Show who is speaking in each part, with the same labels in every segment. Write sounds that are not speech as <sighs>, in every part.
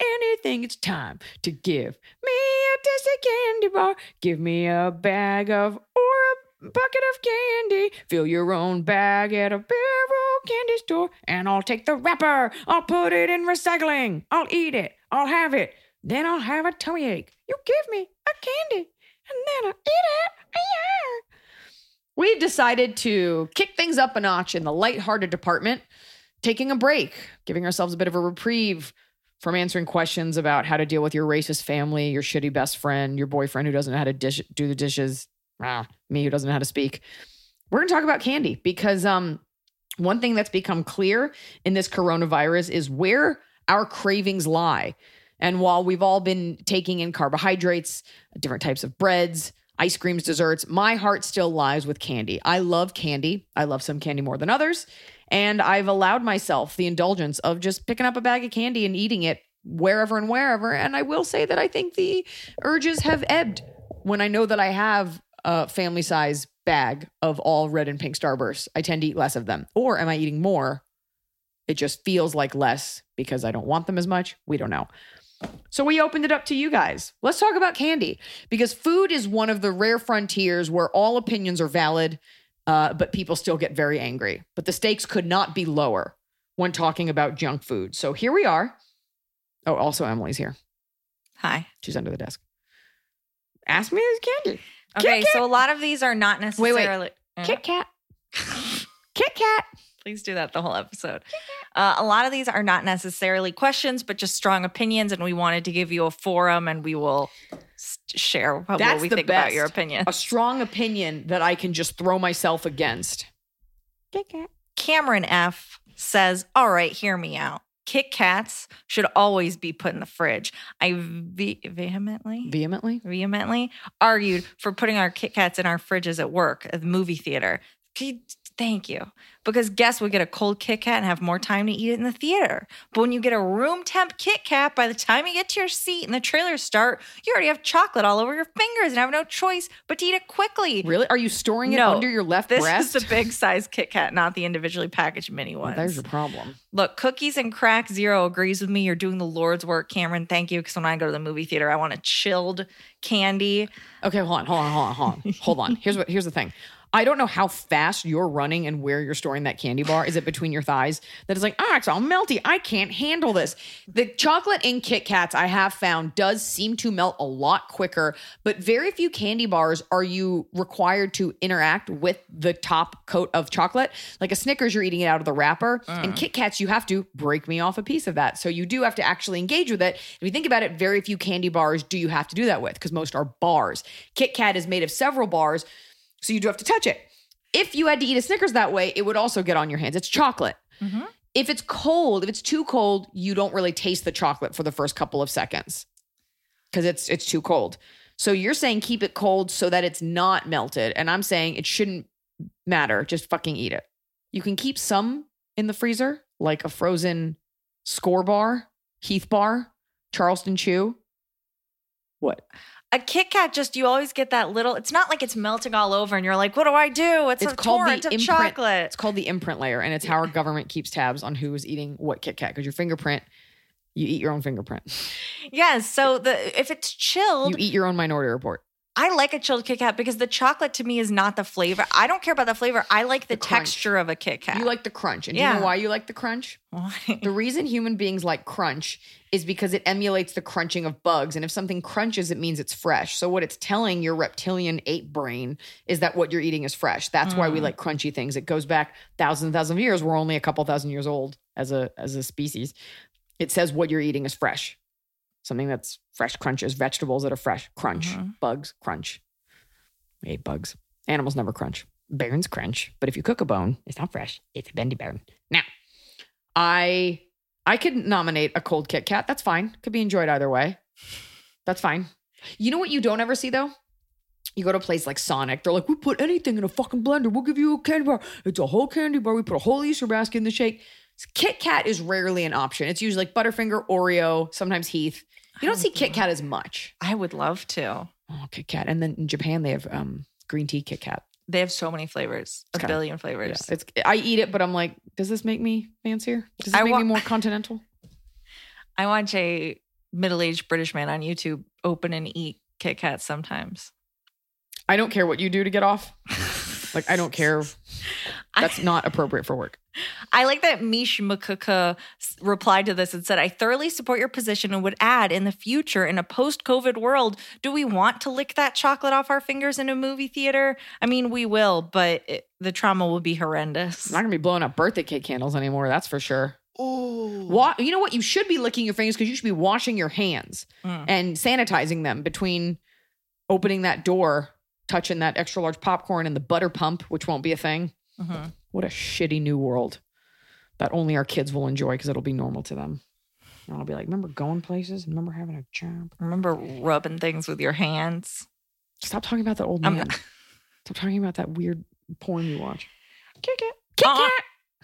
Speaker 1: Anything. It's time to give me a tasty candy bar. Give me a bag of or a bucket of candy. Fill your own bag at a barrel candy store. And I'll take the wrapper. I'll put it in recycling. I'll eat it. I'll have it. Then I'll have a tummy ache. You give me a candy. And then I'll eat it. Yeah.
Speaker 2: We've decided to kick things up a notch in the lighthearted department, taking a break, giving ourselves a bit of a reprieve from answering questions about how to deal with your racist family, your shitty best friend, your boyfriend who doesn't know how to dish, do the dishes, ah, me who doesn't know how to speak. We're going to talk about candy because um, one thing that's become clear in this coronavirus is where our cravings lie. And while we've all been taking in carbohydrates, different types of breads, ice creams, desserts, my heart still lies with candy. I love candy. I love some candy more than others. And I've allowed myself the indulgence of just picking up a bag of candy and eating it wherever and wherever. And I will say that I think the urges have ebbed when I know that I have a family size bag of all red and pink starbursts. I tend to eat less of them. Or am I eating more? It just feels like less because I don't want them as much. We don't know. So we opened it up to you guys. Let's talk about candy because food is one of the rare frontiers where all opinions are valid, uh, but people still get very angry. But the stakes could not be lower when talking about junk food. So here we are. Oh, also Emily's here.
Speaker 3: Hi.
Speaker 2: She's under the desk. Ask me this candy.
Speaker 3: Okay,
Speaker 2: Kit
Speaker 3: so a lot of these are not
Speaker 2: necessarily Wait,
Speaker 3: wait. Uh,
Speaker 2: Kit Kat. Kit Kat.
Speaker 3: Please do that the whole episode. Uh, a lot of these are not necessarily questions, but just strong opinions, and we wanted to give you a forum, and we will s- share what, what we
Speaker 2: the
Speaker 3: think about your opinion.
Speaker 2: A strong opinion that I can just throw myself against. Kit Kat.
Speaker 3: Cameron F says, "All right, hear me out. Kit Kats should always be put in the fridge. I ve- vehemently."
Speaker 2: Vehemently.
Speaker 3: vehemently argued for putting our Kit Kats in our fridges at work, at the movie theater. Thank you. Because guests would get a cold Kit Kat and have more time to eat it in the theater. But when you get a room temp Kit Kat, by the time you get to your seat and the trailers start, you already have chocolate all over your fingers and have no choice but to eat it quickly.
Speaker 2: Really? Are you storing it
Speaker 3: No,
Speaker 2: under your left
Speaker 3: This
Speaker 2: breast?
Speaker 3: is the big size Kit Kat, not the individually packaged mini
Speaker 2: Well,
Speaker 3: ones.
Speaker 2: there's your problem.
Speaker 3: Look, Cookies and Crack Zero agrees with me. You're doing the Lord's work, Cameron. Thank you. Because when I go to the movie theater, I want a chilled candy.
Speaker 2: Okay, hold on, hold on, hold on, hold on. <laughs> hold on. Here's what here's the thing. I don't know how fast you're running and where you're storing that candy bar. Is it between your thighs? That is like, ah, it's all melty. I can't handle this. The chocolate in Kit Kats I have found does seem to melt a lot quicker, but very few candy bars are you required to interact with the top coat of chocolate. Like a Snickers, you're eating it out of the wrapper. And Kit Kats, you have to break me off a piece of that. So you do have to actually engage with it. If you think about it, very few candy bars do you have to do that with because most are bars. Kit Kat is made of several bars. So you do have to touch it. If you had to eat a Snickers that way, it would also get on your hands. It's chocolate. Mm-hmm. If it's cold, if it's too cold, you don't really taste the chocolate for the first couple of seconds because it's it's too cold. So you're saying keep it cold so that it's not melted, and I'm saying it shouldn't matter. Just fucking eat it. You can keep some in the freezer, like a frozen score bar, Heath bar, Charleston Chew. What?
Speaker 3: A Kit Kat, just you always get that little. It's not like it's melting all over, and you're like, "What do I do?" It's,
Speaker 2: It's
Speaker 3: a
Speaker 2: called
Speaker 3: torrent
Speaker 2: the
Speaker 3: of
Speaker 2: imprint.
Speaker 3: chocolate.
Speaker 2: It's called the imprint layer, and it's how our government keeps tabs on who is eating what Kit Kat. Because your fingerprint, you eat your own fingerprint.
Speaker 3: Yes. So the if it's chilled,
Speaker 2: You eat your own minority report.
Speaker 3: I like a chilled Kit Kat because the chocolate to me is not the flavor. I don't care about the flavor. I like the,
Speaker 2: The
Speaker 3: texture of a Kit Kat.
Speaker 2: You like the crunch, and do you
Speaker 3: Yeah.
Speaker 2: know why you like the crunch?
Speaker 3: Why?
Speaker 2: The reason human beings like crunch is because it emulates the crunching of bugs. And if something crunches, it means it's fresh. So, what it's telling your reptilian ape brain is that what you're eating is fresh. That's why we
Speaker 3: Mm.
Speaker 2: like crunchy things. It goes back thousands and thousands of years. We're only a couple thousand years old as a as a species. It says what you're eating is fresh. Something that's fresh crunches, vegetables that are fresh, crunch,
Speaker 3: Mhm.
Speaker 2: bugs, crunch. We ate bugs. Animals never crunch. Bones crunch. But if you cook a bone, it's not fresh. It's a bendy bone. Now, I I could nominate a cold Kit Kat. That's fine. Could be enjoyed either way. That's fine. You know what you don't ever see though? You go to a place like Sonic, they're like, we put anything in a fucking blender. We'll give you a candy bar. It's a whole candy bar. We put a whole Easter basket in the shake. Kit Kat is rarely an option. It's usually like Butterfinger, Oreo, sometimes Heath. You don't see Kit Kat as much.
Speaker 3: I would love to.
Speaker 2: Oh, Kit Kat. And then in Japan, they have um, green tea Kit Kat.
Speaker 3: They have so many flavors, a billion
Speaker 2: Yeah,
Speaker 3: flavors.
Speaker 2: it's I eat it, but I'm like, does this make me fancier? Does this
Speaker 3: I
Speaker 2: make
Speaker 3: wa-
Speaker 2: me more continental?
Speaker 3: I watch a middle-aged British man on YouTube open and eat Kit Kats sometimes.
Speaker 2: I don't care what you do to get off. <laughs> Like I don't care. That's not appropriate for work.
Speaker 3: I like that Mish Makuka replied to this and said, I thoroughly support your position and would add in the future, in a post COVID world, do we want to lick that chocolate off our fingers in a movie theater? I mean, we will, but it, the trauma will be horrendous.
Speaker 2: I'm not gonna be blowing up birthday cake candles anymore. That's for sure. Wa- you know what? You should be licking your fingers because you should be washing your hands
Speaker 3: Mm.
Speaker 2: and sanitizing them between opening that door, touching that extra large popcorn, and the butter pump, which won't be a thing.
Speaker 3: Mhm.
Speaker 2: What a shitty new world that only our kids will enjoy because it'll be normal to them. And I'll be like, remember going places? Remember having a job?
Speaker 3: Remember rubbing things with your hands?
Speaker 2: Stop talking about that old man. <laughs> Stop talking about that weird porn you watch. Kick it.
Speaker 3: Kick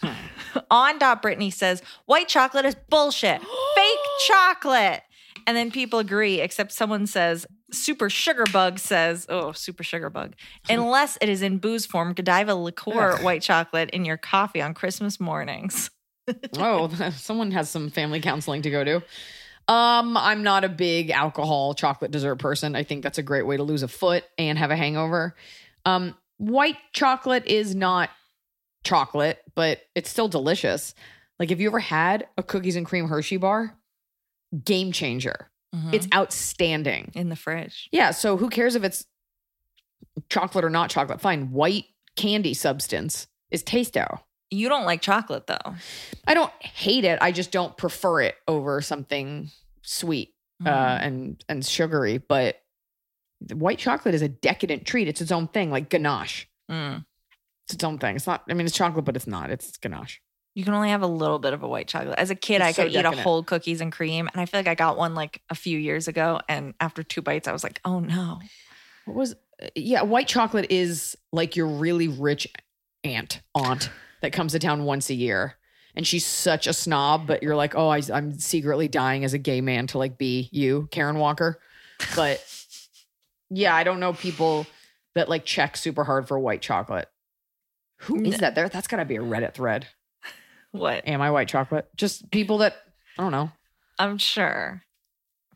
Speaker 3: Uh, <laughs> On dot Brittany says white chocolate is bullshit, <gasps> fake chocolate, and then people agree. Except someone says super sugar bug says oh super sugar bug <laughs> unless it is in booze form Godiva liqueur white chocolate in your coffee on Christmas mornings. <laughs>
Speaker 2: oh, <laughs> someone has some family counseling to go to. Um, I'm not a big alcohol chocolate dessert person. I think that's a great way to lose a foot and have a hangover. Um, white chocolate is not chocolate, but it's still delicious. Like, have you ever had a cookies and cream Hershey bar? Game changer. It's outstanding.
Speaker 3: in the fridge.
Speaker 2: Yeah. So who cares if it's chocolate or not chocolate? Fine. White candy substance is tasto.
Speaker 3: You don't like chocolate though.
Speaker 2: I don't hate it. I just don't prefer it over something sweet uh,
Speaker 3: Mm-hmm.
Speaker 2: and and sugary. But white chocolate is a decadent treat. It's its own thing, like ganache.
Speaker 3: Mm.
Speaker 2: It's its own thing. It's not. I mean, it's chocolate, but it's not. It's ganache.
Speaker 3: You can only have a little bit of a white chocolate. As a kid,
Speaker 2: It's
Speaker 3: I
Speaker 2: so
Speaker 3: could eat a whole cookies and cream, and I feel like I got one like a few years ago. And after two bites, I was like, "Oh no!"
Speaker 2: What was? uh, Yeah, white chocolate is like your really rich aunt aunt that comes to town once a year. And she's such a snob, but you're like, oh, I, I'm secretly dying as a gay man to like be you, Karen Walker. But yeah, I don't know people that like check super hard for white chocolate. Who is that? There, that's got to be a Reddit thread.
Speaker 3: What?
Speaker 2: Am I white chocolate? Just people that I don't know.
Speaker 3: I'm sure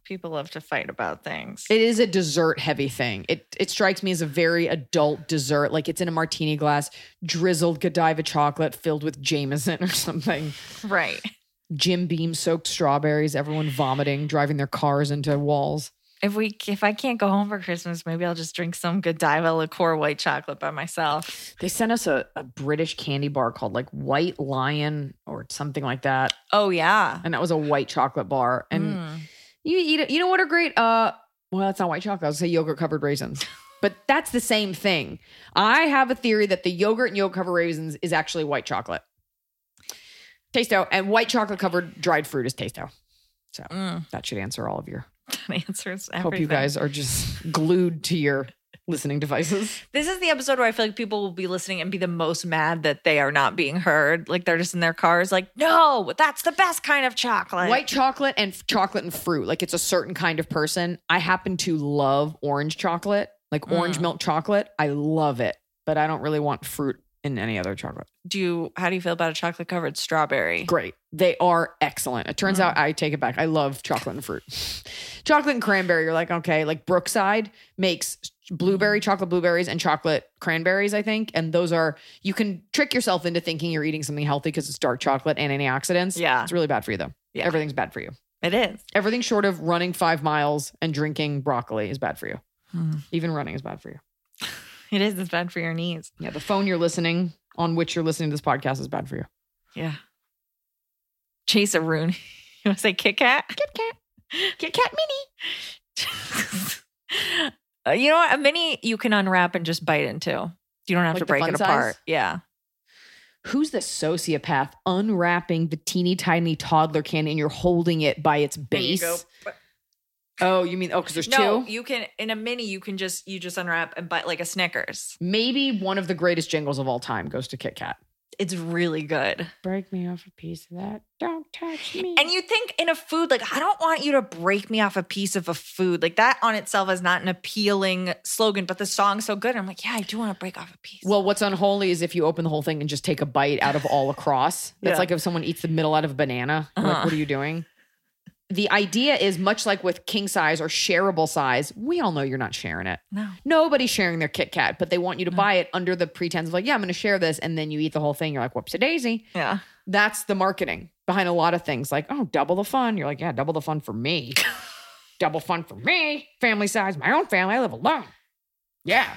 Speaker 3: people love to fight about things.
Speaker 2: It is a dessert heavy thing. It it strikes me as a very adult dessert. Like it's in a martini glass, drizzled Godiva chocolate filled with Jameson <laughs> or something.
Speaker 3: right.
Speaker 2: Jim Beam soaked strawberries, everyone vomiting, driving their cars into walls.
Speaker 3: If we if I can't go home for Christmas, maybe I'll just drink some Godiva liqueur white chocolate by myself.
Speaker 2: They sent us a, a British candy bar called like White Lion or something like that.
Speaker 3: Oh yeah.
Speaker 2: And that was a white chocolate bar. And
Speaker 3: Mm.
Speaker 2: you eat it. You know what are great? Uh well, that's not white chocolate. I was say yogurt covered raisins. <laughs> But that's the same thing. I have a theory that the yogurt and yogurt covered raisins is actually white chocolate. Tasto and white chocolate covered dried fruit is tasto. So
Speaker 3: Mm.
Speaker 2: that should answer all of your.
Speaker 3: That answers everything.
Speaker 2: Hope you guys are just <laughs> glued to your
Speaker 4: listening devices. <laughs>
Speaker 3: This is the episode where I feel like people will be listening and be the most mad that they are not being heard. Like they're just in their cars, like, no, that's the best kind of chocolate.
Speaker 4: White chocolate and f- chocolate and fruit. Like it's a certain kind of person. I happen to love orange chocolate, like orange
Speaker 3: Mm.
Speaker 4: milk chocolate. I love it, but I don't really want fruit in any other chocolate.
Speaker 3: Do you, how do you feel about a chocolate covered strawberry?
Speaker 4: Great. They are excellent. It turns
Speaker 3: Mm.
Speaker 4: out I take it back. I love chocolate and fruit. <laughs> chocolate and cranberry, you're like, okay, like Brookside makes blueberry, chocolate blueberries, and chocolate cranberries, I think. And those are, you can trick yourself into thinking you're eating something healthy because it's dark chocolate and antioxidants.
Speaker 3: Yeah.
Speaker 4: It's really bad for you, though.
Speaker 3: Yeah.
Speaker 4: Everything's bad for you.
Speaker 3: It is.
Speaker 4: Everything short of running five miles and drinking broccoli is bad for you.
Speaker 3: Hmm.
Speaker 4: Even running is bad for you. <laughs>
Speaker 3: It is. It's bad for your knees.
Speaker 4: Yeah. The phone you're listening on which you're listening to this podcast is bad for you.
Speaker 3: Yeah. Chase a rune. <laughs> You want to say Kit Kat?
Speaker 4: Kit Kat. Kit Kat Mini. <laughs>
Speaker 3: Uh, you know what? A mini you can unwrap and just bite into. You don't have
Speaker 4: Like
Speaker 3: to break it
Speaker 4: size?
Speaker 3: apart. Yeah.
Speaker 4: Who's the sociopath unwrapping the teeny tiny toddler candy and you're holding it by its base? Oh, you mean oh, because there's
Speaker 3: No,
Speaker 4: two?
Speaker 3: you can in a mini. You can just you just unwrap and bite like a Snickers.
Speaker 4: Maybe one of the greatest jingles of all time goes to Kit Kat.
Speaker 3: It's really good.
Speaker 4: Break me off a piece of that. Don't touch me.
Speaker 3: And you think in a food like I don't want you to break me off a piece of a food like that on itself is not an appealing slogan, but the song's so good. I'm like, yeah, I do want to break off a piece.
Speaker 4: Well, what's unholy is if you open the whole thing and just take a bite out of all across. That's
Speaker 3: Yeah.
Speaker 4: like if someone eats the middle out of a banana. You're Like,
Speaker 3: Uh-huh.
Speaker 4: what are you doing? The idea is much like with king size or shareable size. We all know you're not sharing it.
Speaker 3: no.
Speaker 4: Nobody's sharing their Kit Kat, but they want you to buy it under the pretense of like, yeah, I'm going to share this, and then you eat the whole thing. You're like, whoops a daisy.
Speaker 3: Yeah.
Speaker 4: That's the marketing behind a lot of things. Like, oh, double the fun. You're like, yeah, double the fun for me. <laughs> double fun for me. Family size, my own family. I live alone. Yeah,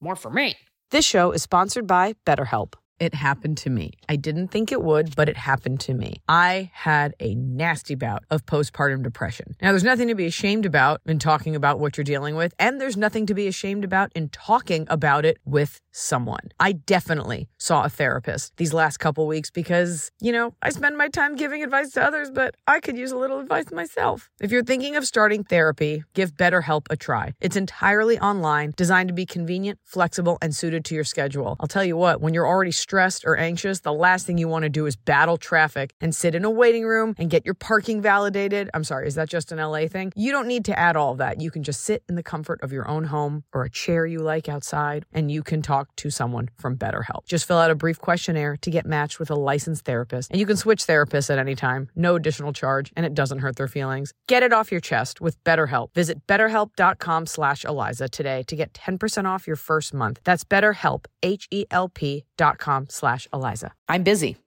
Speaker 4: more for me.
Speaker 2: This show is sponsored by BetterHelp. It happened to me. I didn't think it would, but it happened to me. I had a nasty bout of postpartum depression. Now, there's nothing to be ashamed about in talking about what you're dealing with, and there's nothing to be ashamed about in talking about it with someone. I definitely saw a therapist these last couple weeks because, you know, I spend my time giving advice to others, but I could use a little advice myself. If you're thinking of starting therapy, give BetterHelp a try. It's entirely online, designed to be convenient, flexible, and suited to your schedule. I'll tell you what, when you're already stressed or anxious, the last thing you want to do is battle traffic and sit in a waiting room and get your parking validated. I'm sorry, is that just an LA thing? You don't need to add all of that. You can just sit in the comfort of your own home or a chair you like outside, and you can talk to someone from BetterHelp. Just fill out a brief questionnaire to get matched with a licensed therapist, and you can switch therapists at any time, no additional charge, and it doesn't hurt their feelings. Get it off your chest with BetterHelp. Visit betterhelp.com slash Eliza today to get 10% off your first month. That's betterhelp, H-E-L-P dot com slash Eliza. I'm busy,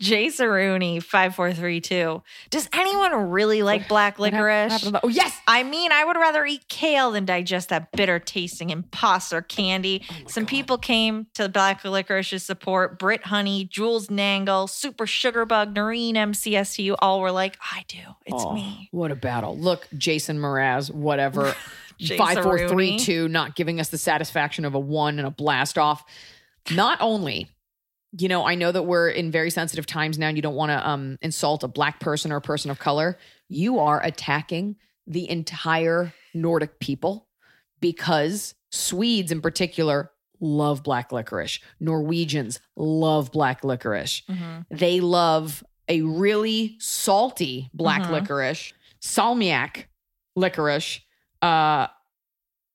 Speaker 3: Jay Saruni, 5432. Does anyone really like black licorice?
Speaker 2: happened oh, yes.
Speaker 3: I mean, I would rather eat kale than digest that bitter tasting imposter oh candy. Some people came to Black Licorice's support. Britt Honey, Jules Nangle, Super Sugarbug, Noreen MCSU, all were like, I do. It's
Speaker 2: Oh,
Speaker 3: me.
Speaker 2: What a battle. Look, Jason Mraz, whatever. <laughs>
Speaker 3: Jay
Speaker 2: Five, four,
Speaker 3: Saruni.
Speaker 2: three, two, not giving us the satisfaction of a one and a blast off. Not only, you know, I know that we're in very sensitive times now and you don't want to um, insult a black person or a person of color. You are attacking the entire Nordic people because Swedes in particular love black licorice. Norwegians love black licorice.
Speaker 3: Mhm.
Speaker 2: They love a really salty black
Speaker 3: Mhm.
Speaker 2: licorice, salmiak licorice. Uh,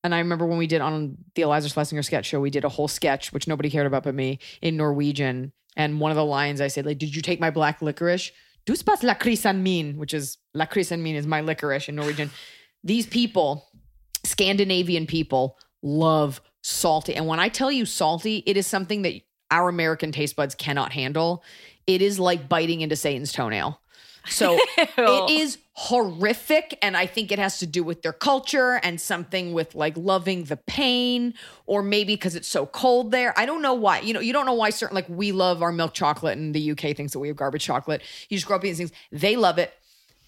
Speaker 2: and I remember when we did on the Eliza Schlesinger sketch show, we did a whole sketch, which nobody cared about but me, in Norwegian. And one of the lines I said, like, did you take my black licorice? Du spas lakrisan min, which is lakrisan min is my licorice in Norwegian. These people, Scandinavian people, love salty. And when I tell you salty, it is something that our American taste buds cannot handle. It is like biting into Satan's toenail. So <laughs> it is horrific. And I think it has to do with their culture and something with like loving the pain, or maybe because it's so cold there. I don't know why. You know, you don't know why certain, like we love our milk chocolate and the UK thinks that we have garbage chocolate. You just grow up eating these things. They love it.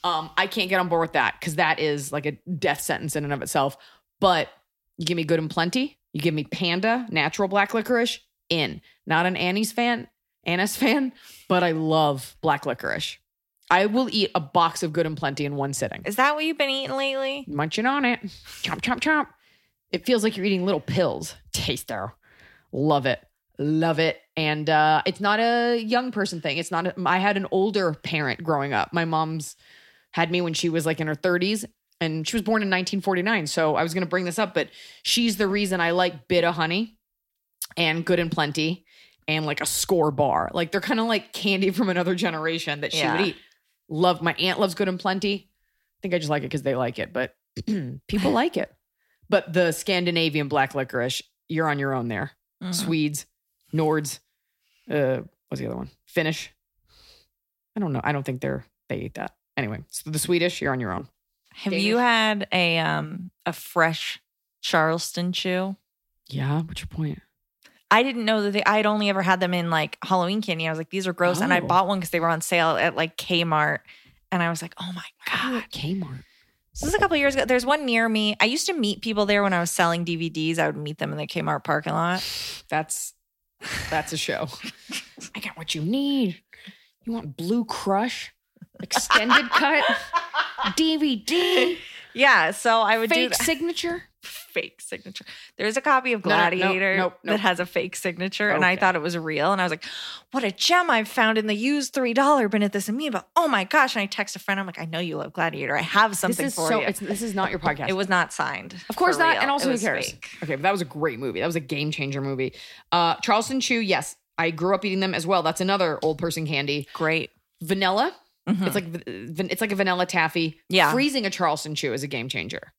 Speaker 2: Um, I can't get on board with that because that is like a death sentence in and of itself. But you give me good and plenty. You give me panda, natural black licorice, in. Not an Annie's fan, Anna's <laughs> fan, but I love black licorice. I will eat a box of good and plenty in one sitting.
Speaker 3: Is that what you've been eating lately?
Speaker 2: Munching on it. Chomp, chomp, chomp. It feels like you're eating little pills. Taste there. Love it. Love it. And uh, it's not a young person thing. It's not, a, I had an older parent growing up. My mom's had me when she was like in her 30s and she was born in 1949. So I was going to bring this up, but she's the reason I like Bit-O-Honey and Good and Plenty and like a score bar. Like they're kind of like candy <laughs> from another generation that she
Speaker 3: Yeah.
Speaker 2: would eat. Love my aunt loves Good and Plenty. I think I just like it because they like it, but <clears throat> people <clears throat> like it. But the Scandinavian black licorice, you're on your own there.
Speaker 3: Mhm.
Speaker 2: Swedes, Nords, uh, what's the other one? Finnish. I don't know. I don't think they're they eat that. Anyway, so the Swedish, you're on your own.
Speaker 3: Have
Speaker 2: Danish.
Speaker 3: you had a um a fresh Charleston chew?
Speaker 2: Yeah. What's your point?
Speaker 3: I didn't know that they, I'd only ever had them in like Halloween candy. I was like, these are gross. And I
Speaker 2: Oh.
Speaker 3: bought one because they were on sale at like Kmart. And I was like, oh my God.
Speaker 2: Kmart.
Speaker 3: This was a couple years ago. There's one near me. I used to meet people there when I was selling DVDs. I would meet them in the Kmart parking lot.
Speaker 2: That's that's a show. <laughs> I got what you need. You want Blue Crush, extended cut, <laughs> DVD,
Speaker 3: Yeah. So I would do
Speaker 2: fake
Speaker 3: that. <laughs>
Speaker 2: signature.
Speaker 3: Fake signature. There's a copy of
Speaker 2: No, no, no,
Speaker 3: Gladiator
Speaker 2: nope.
Speaker 3: that has a fake signature, and I thought it was real. And I was like, "What a gem I've found in the used three dollar bin at this amoeba!" Oh my gosh! And I text a friend. I'm like, "I know you love Gladiator. I have something
Speaker 2: this is
Speaker 3: for
Speaker 2: so.
Speaker 3: you."
Speaker 2: It's, this is not your podcast.
Speaker 3: It was not signed.
Speaker 2: Of course not.
Speaker 3: real.
Speaker 2: And also, who cares?
Speaker 3: fake.
Speaker 2: Okay, but that was a great movie. That was a game changer movie. Uh, Charleston Chew, yes, I grew up eating them as well. That's another old person candy.
Speaker 3: Great.
Speaker 2: Vanilla.
Speaker 3: Mhm.
Speaker 2: It's like it's like a vanilla taffy.
Speaker 3: Yeah.
Speaker 2: freezing a Charleston Chew is a game changer.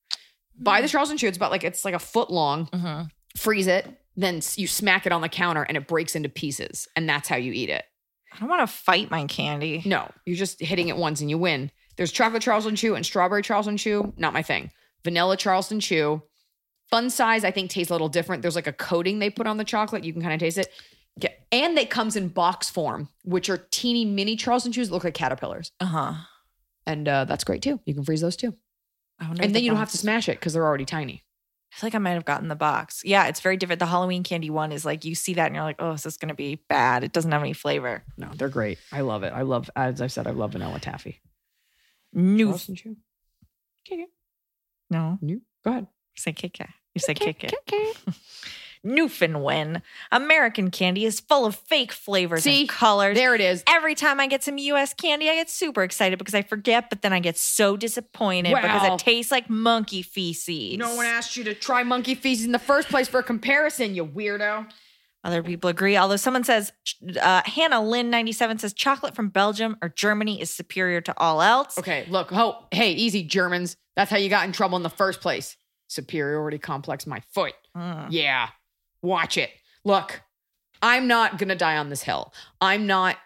Speaker 2: Buy the Charleston Chew. It's about like it's like a foot long.
Speaker 3: Mhm.
Speaker 2: Freeze it, then you smack it on the counter, and it breaks into pieces, and that's how you eat it.
Speaker 3: I don't want to fight my candy.
Speaker 2: No, you're just hitting it once and you win. There's chocolate Charleston Chew and strawberry Charleston Chew. Not my thing. Vanilla Charleston Chew. Fun size, I think, tastes a little different. There's like a coating they put on the chocolate. You can kind of taste it. And it comes in box form, which are teeny mini Charleston Chews that look like caterpillars.
Speaker 3: Uh huh.
Speaker 2: And uh, that's great too. You can freeze those too.
Speaker 3: I wonder if
Speaker 2: And
Speaker 3: the
Speaker 2: then you don't have to smash it because they're already tiny.
Speaker 3: I feel like I might have gotten the box. Yeah, it's very different. The Halloween candy one is like you see that and you're like, oh, this is this going to be bad? It doesn't have any flavor.
Speaker 2: No, they're great. I love it. I love, as I said, I love vanilla taffy.
Speaker 3: New.
Speaker 2: Charleston Chew. Okay,
Speaker 3: No,
Speaker 2: new. Go ahead.
Speaker 3: you say Kit Kat. You say Kit Kat. <laughs> Newfoundland. American candy is full of fake flavors
Speaker 2: See,
Speaker 3: and colors.
Speaker 2: there it is.
Speaker 3: Every time I get some US candy, I get super excited because I forget, but then I get so disappointed because it tastes like monkey feces.
Speaker 2: No one asked you to try monkey feces in the first place for a comparison, you weirdo.
Speaker 3: Other people agree. Although someone says, uh, Hannah Lynn 97 says chocolate from Belgium or Germany is superior to all else.
Speaker 2: Okay, look, oh, hey, easy, Germans. That's how you got in trouble in the first place. Superiority complex, my foot.
Speaker 3: Mm.
Speaker 2: Yeah, watch it. Look, I'm not gonna die on this hill. I'm not.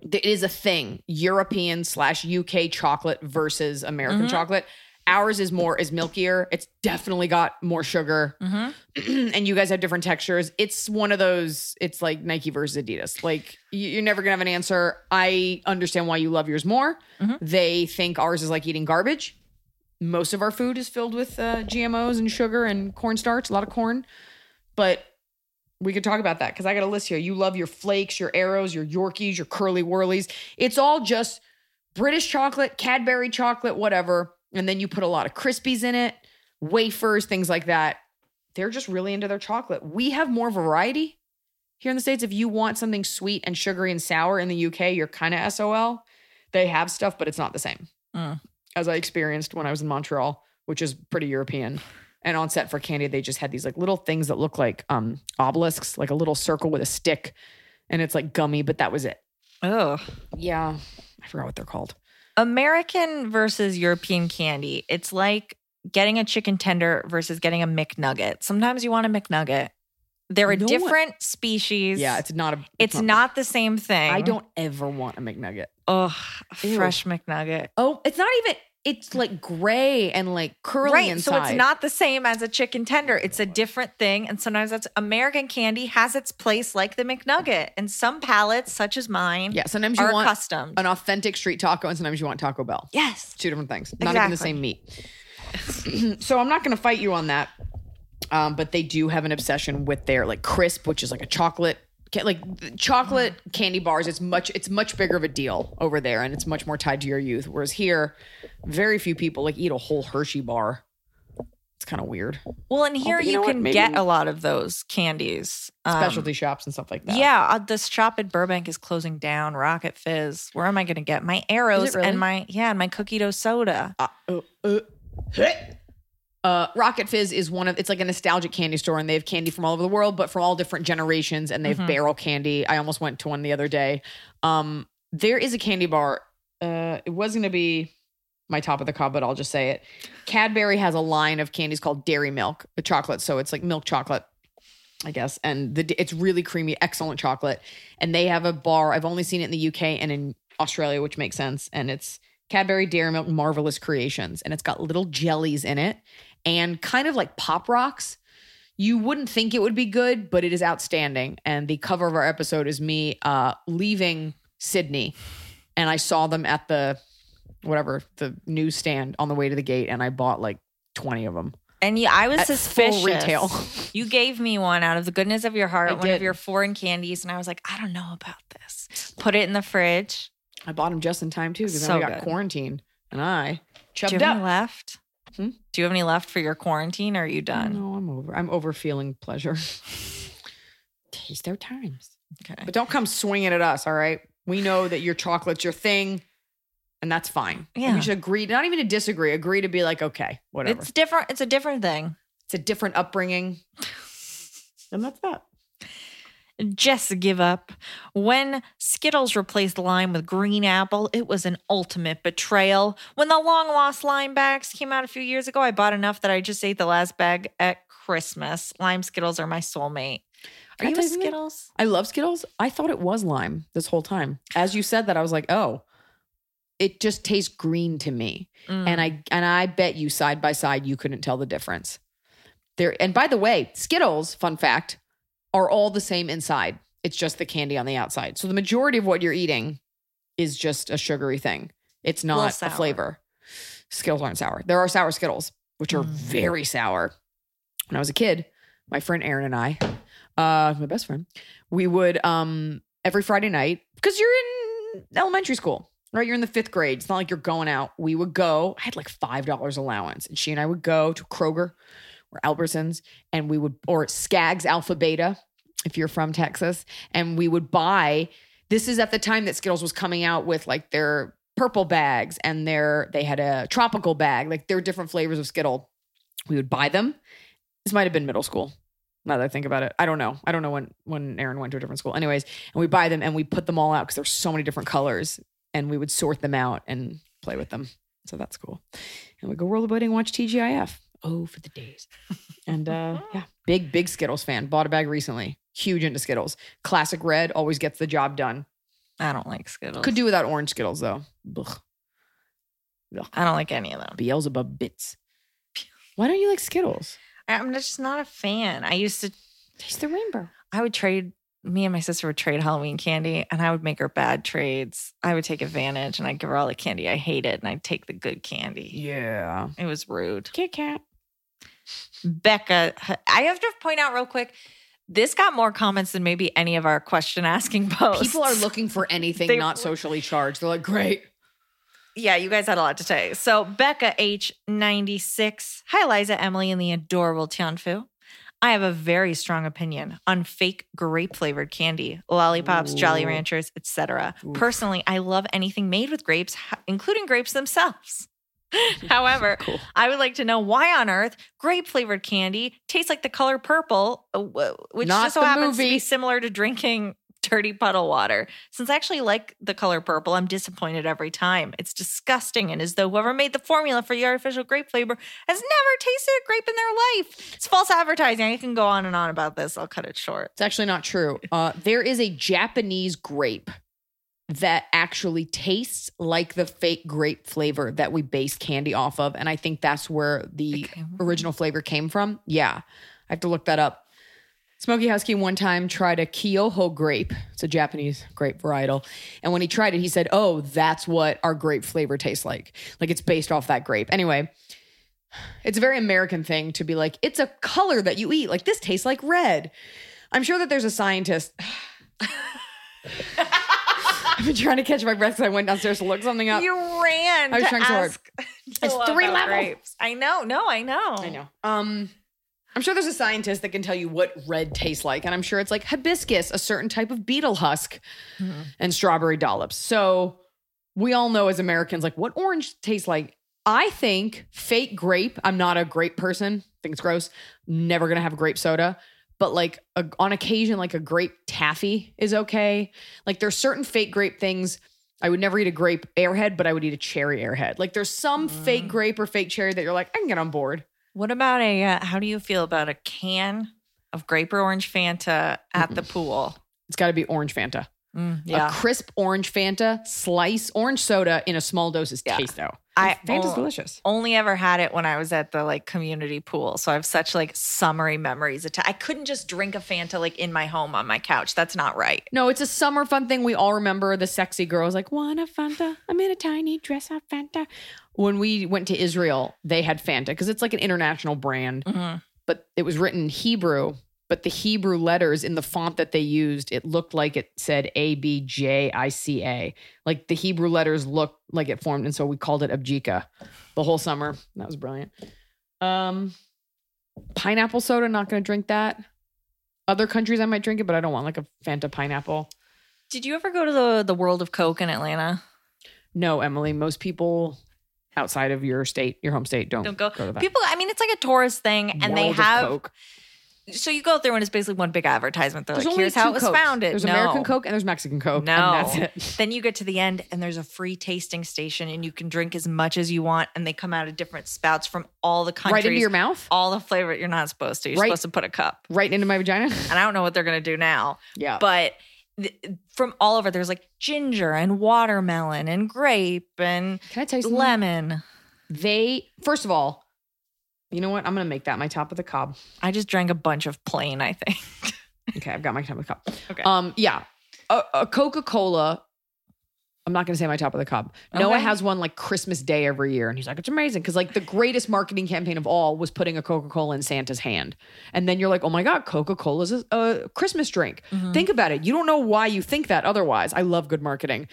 Speaker 2: It is a thing. European slash UK chocolate versus American
Speaker 3: Mhm.
Speaker 2: chocolate. Ours is more is milkier. It's definitely got more sugar,
Speaker 3: Mhm. <clears throat>
Speaker 2: and you guys have different textures. It's one of those. It's like Nike versus Adidas. Like you- you're never gonna have an answer. I understand why you love yours more.
Speaker 3: Mhm.
Speaker 2: They think ours is like eating garbage. Most of our food is filled with uh, GMOs and sugar and cornstarch, a lot of corn. But we could talk about that because I got a list here. You love your flakes, your Aeros, your Yorkies, your Curly Wurlies. It's all just British chocolate, Cadbury chocolate, whatever. And then you put a lot of Krispies in it, wafers, things like that. They're just really into their chocolate. We have more variety here in the States. If you want something sweet and sugary and sour in the UK, you're kind of SOL. They have stuff, but it's not the same
Speaker 3: Mm.
Speaker 2: as I experienced when I was in Montreal, which is pretty European. And on set for candy, they just had these like little things that look like um obelisks, like a little circle with a stick, and it's like gummy, but that was it.
Speaker 3: Oh.
Speaker 2: Yeah, I forgot what they're called.
Speaker 3: American versus European candy. It's like getting a chicken tender versus getting a McNugget. Sometimes you want a McNugget. They're a
Speaker 2: No one-
Speaker 3: different species.
Speaker 2: Yeah, it's not a.
Speaker 3: it's not the same thing.
Speaker 2: I don't ever want a McNugget.
Speaker 3: Ugh, fresh McNugget.
Speaker 2: Oh, it's not even. It's like gray and like curly
Speaker 3: Right.
Speaker 2: inside.
Speaker 3: So it's not the same as a chicken tender. It's a different thing. And sometimes that's American candy has its place like the McNugget. And some palates, such as mine,
Speaker 2: Yeah, sometimes you
Speaker 3: are
Speaker 2: want
Speaker 3: accustomed.
Speaker 2: an authentic street taco, and sometimes you want Taco Bell.
Speaker 3: yes.
Speaker 2: two different things, not even the same meat. <clears throat> so I'm not going to fight you on that. Um, but they do have an obsession with their like crisp, which is like a chocolate, like the chocolate candy bars. It's much, it's much bigger of a deal over there, and it's much more tied to your youth. Whereas here, very few people like eat a whole Hershey bar. It's kind of weird.
Speaker 3: Well, and here
Speaker 2: but you
Speaker 3: you,
Speaker 2: know
Speaker 3: can
Speaker 2: Maybe-
Speaker 3: get a lot of those candies. Um,
Speaker 2: Specialty shops and stuff like that.
Speaker 3: Yeah, uh, this shop in Burbank is closing down. Rocket Fizz. Where am I going to get my Aeros
Speaker 2: really?
Speaker 3: and my yeah and my cookie dough soda?
Speaker 2: Uh, uh, uh, hey. Uh, Rocket Fizz is one of it's like a nostalgic candy store, and they have candy from all over the world, but from all different generations, and they have
Speaker 3: Mhm.
Speaker 2: barrel candy. I almost went to one the other day. Um, there is a candy bar. Uh, it was going to be my top of the cob, but I'll just say it. Cadbury has a line of candies called Dairy Milk, the chocolate, so it's like milk chocolate. I guess, and the, it's really creamy, excellent chocolate. And they have a bar. I've only seen it in the UK and in Australia, which makes sense. And it's Cadbury Dairy Milk Marvelous Creations, and it's got little jellies in it and kind of like pop rocks. You wouldn't think it would be good, but it is outstanding. And the cover of our episode is me uh, leaving Sydney, and I saw them at the whatever the newsstand on the way to the gate, and I bought like twenty of them.
Speaker 3: And yeah, I was suspicious.
Speaker 2: retail. <laughs>
Speaker 3: You gave me one out of the goodness of your heart,
Speaker 2: I
Speaker 3: one
Speaker 2: did.
Speaker 3: of your foreign candies, and I was like, I don't know about this. Put it in the fridge.
Speaker 2: I bought them just in time too because
Speaker 3: So
Speaker 2: then we got
Speaker 3: good.
Speaker 2: quarantined, and I chubbed
Speaker 3: have
Speaker 2: up.
Speaker 3: left?
Speaker 2: Hmm?
Speaker 3: Do you have any left for your quarantine? Or are you done?
Speaker 2: No, I'm over. I'm over feeling pleasure. Taste their times.
Speaker 3: Okay.
Speaker 2: But don't come swinging at us, all right? We know that your chocolate's your thing, and that's fine.
Speaker 3: Yeah.
Speaker 2: we should agree, not even to disagree, agree to be like, okay, whatever.
Speaker 3: It's
Speaker 2: It's,
Speaker 3: different. It's a different thing.
Speaker 2: It's a different upbringing. <laughs> and that's that.
Speaker 3: Just give up. When Skittles replaced lime with green apple, it was an ultimate betrayal. When the long lost lime bags came out a few years ago, I bought enough that I just ate the last bag at Christmas. Lime Skittles are my soulmate. Are you a? Skittles?
Speaker 2: I love Skittles. I thought it was lime this whole time. As you said that, I was like, oh, it just tastes green to me.
Speaker 3: Mm.
Speaker 2: and I and I bet you side by side you couldn't tell the difference. There and by the way, Skittles, fun fact, are all the same inside. It's just the candy on the outside. So the majority of what you're eating is just a sugary thing. It's not a
Speaker 3: sour.
Speaker 2: flavor. Skittles aren't sour. There are sour Skittles, which are
Speaker 3: Mm.
Speaker 2: very sour. When I was a kid, my friend Aaron and I, uh, my best friend, we would um every Friday night because you're in elementary school, right? You're in the fifth grade. It's not like you're going out. We would go. I had like five dollars allowance, and she and I would go to Kroger. Or Albertsons, and we would, or Skaggs Alpha Beta, if you're from Texas, and we would buy. This is at the time that Skittles was coming out with like their purple bags and their they had a tropical bag, like their different flavors of Skittle. We would buy them. This might have been middle school. Now that I think about it, I don't know. I don't know when when Aaron went to a different school. Anyways, and we buy them and we put them all out because there's so many different colors, and we would sort them out and play with them. So that's cool. And we go rollerblading watch TGIF. Oh, for the days. <laughs> and uh yeah, big big Skittles fan. Bought a bag recently. Huge into Skittles. Classic red always gets the job done.
Speaker 3: I don't like Skittles.
Speaker 2: Could do without orange Skittles though. Ugh.
Speaker 3: I don't like any of them.
Speaker 2: Beelzebub bits. Why don't you like Skittles?
Speaker 3: I'm just not a fan. I used to,
Speaker 2: Taste the rainbow.
Speaker 3: I would trade, me and my sister would trade Halloween candy and I would make her bad trades. I would take advantage and I'd give her all the candy I hated and I'd take the good candy.
Speaker 2: Yeah.
Speaker 3: It was rude.
Speaker 2: Kit Kat.
Speaker 3: Becca, I have to point out real quick, this got more comments than maybe any of our question asking <laughs> posts.
Speaker 2: People are looking for anything
Speaker 3: They-
Speaker 2: not socially charged. They're like, great.
Speaker 3: Yeah, you guys had a lot to say. So Becca H96. Hi, Liza, Emily, and the adorable Tianfu. I have a very strong opinion on fake grape flavored candy, lollipops, Jolly Ranchers, etc. Personally, I love anything made with grapes, including grapes themselves. <laughs> However,
Speaker 2: Cool.
Speaker 3: I would like to know why on earth grape flavored candy tastes like the color purple, uh, which
Speaker 2: Not
Speaker 3: just so happens to be similar to drinking <laughs> dirty puddle water. Since I actually like the color purple, I'm disappointed every time. It's disgusting and as though whoever made the formula for the artificial grape flavor has never tasted a grape in their life. It's false advertising. I can go on and on about this. I'll cut it short.
Speaker 2: It's actually not true. Uh, there is a Japanese grape that actually tastes like the fake grape flavor that we base candy off of. And I think that's where the original flavor came from. Yeah. I have to look that up. Smoky Husky one time tried a Kyoho grape. It's a Japanese grape varietal. And when he tried it, he said, Oh, that's what our grape flavor tastes like. Like it's based off that grape. Anyway, it's a very American thing to be like, it's a color that you eat. Like this tastes like red. I'm sure that there's a scientist. <sighs> <laughs> I've been trying to catch my breath because I went downstairs to look something up.
Speaker 3: You ran.
Speaker 2: I was
Speaker 3: to
Speaker 2: trying so hard.
Speaker 3: ask
Speaker 2: It's three
Speaker 3: about
Speaker 2: levels.
Speaker 3: grapes. I know. No, I know.
Speaker 2: I know. Um, I'm sure there's a scientist that can tell you what red tastes like, and I'm sure it's like hibiscus, a certain type of beetle husk, and strawberry dollops. So we all know as Americans, like what orange tastes like. I think fake grape. I'm not a grape person. think it's gross. Never gonna have grape soda. But like a, on occasion, like a grape taffy is okay. Like there's certain fake grape things. I would never eat a grape airhead, but I would eat a cherry airhead. Like there's some fake grape or fake cherry that you're like, I can get on board.
Speaker 3: What about a? Uh, how do you feel about a can of grape or orange Fanta at the pool?
Speaker 2: It's got to be orange Fanta.
Speaker 3: Mm,
Speaker 2: A crisp orange Fanta, slice orange soda in a small dose is
Speaker 3: Yeah.
Speaker 2: taste though.
Speaker 3: I
Speaker 2: Fanta's
Speaker 3: ol-
Speaker 2: delicious.
Speaker 3: only ever had it when I was at the like community pool, so I have such like summery memories. atta- I couldn't just drink a Fanta like in my home on my couch. That's not right.
Speaker 2: No, it's a summer fun thing. We all remember the sexy girls like, want a Fanta? I'm in a tiny dress of Fanta. When we went to Israel, they had Fanta because it's like an international brand,
Speaker 3: Mhm.
Speaker 2: but it was written in Hebrew. But the Hebrew letters in the font that they used, it looked like it said A B J I C A. Like the Hebrew letters looked like it formed, and so we called it Abjika the whole summer. That was brilliant. Um, pineapple soda, not going to drink that. Other countries I might drink it, but I don't want like a Fanta pineapple.
Speaker 3: Did you ever go to the the World of Coke in Atlanta?
Speaker 2: No, Emily. Most people outside of your state, your home state, don't,
Speaker 3: Don't go.
Speaker 2: to that.
Speaker 3: People, I mean, it's like a tourist thing, and they
Speaker 2: World of
Speaker 3: have.
Speaker 2: Coke.
Speaker 3: So you go through, and it's basically one big advertisement. They're
Speaker 2: There's
Speaker 3: like, "Here's how it was
Speaker 2: Cokes.
Speaker 3: founded."
Speaker 2: There's
Speaker 3: no.
Speaker 2: American Coke and there's Mexican Coke.
Speaker 3: No,
Speaker 2: and that's it. <laughs>
Speaker 3: then you get to the end, and there's a free tasting station, and you can drink as much as you want, and they come out of different spouts from all the countries.
Speaker 2: Right into your mouth,
Speaker 3: all the flavor. You're not supposed to. You're
Speaker 2: Right.
Speaker 3: supposed to put a cup,
Speaker 2: right into my vagina. <laughs>
Speaker 3: and I don't know what they're gonna do now.
Speaker 2: Yeah,
Speaker 3: But th- from all over, there's like ginger and watermelon and grape and
Speaker 2: can I tell you something?
Speaker 3: lemon.
Speaker 2: They first of all, you know what? I'm gonna make that my top of the cob.
Speaker 3: I just drank a bunch of plain. I think. <laughs>
Speaker 2: Okay, I've got my top of the cob.
Speaker 3: Okay.
Speaker 2: Um, yeah, a, a Coca Cola. I'm not gonna say my top of the cob. Noah has one like Christmas Day every year, and he's like, it's amazing because like the greatest marketing campaign of all was putting a Coca Cola in Santa's hand, and then you're like, oh my god, Coca Cola is a, a Christmas drink.
Speaker 3: Mm-hmm.
Speaker 2: Think about it. You don't know why you think that otherwise. I love good marketing.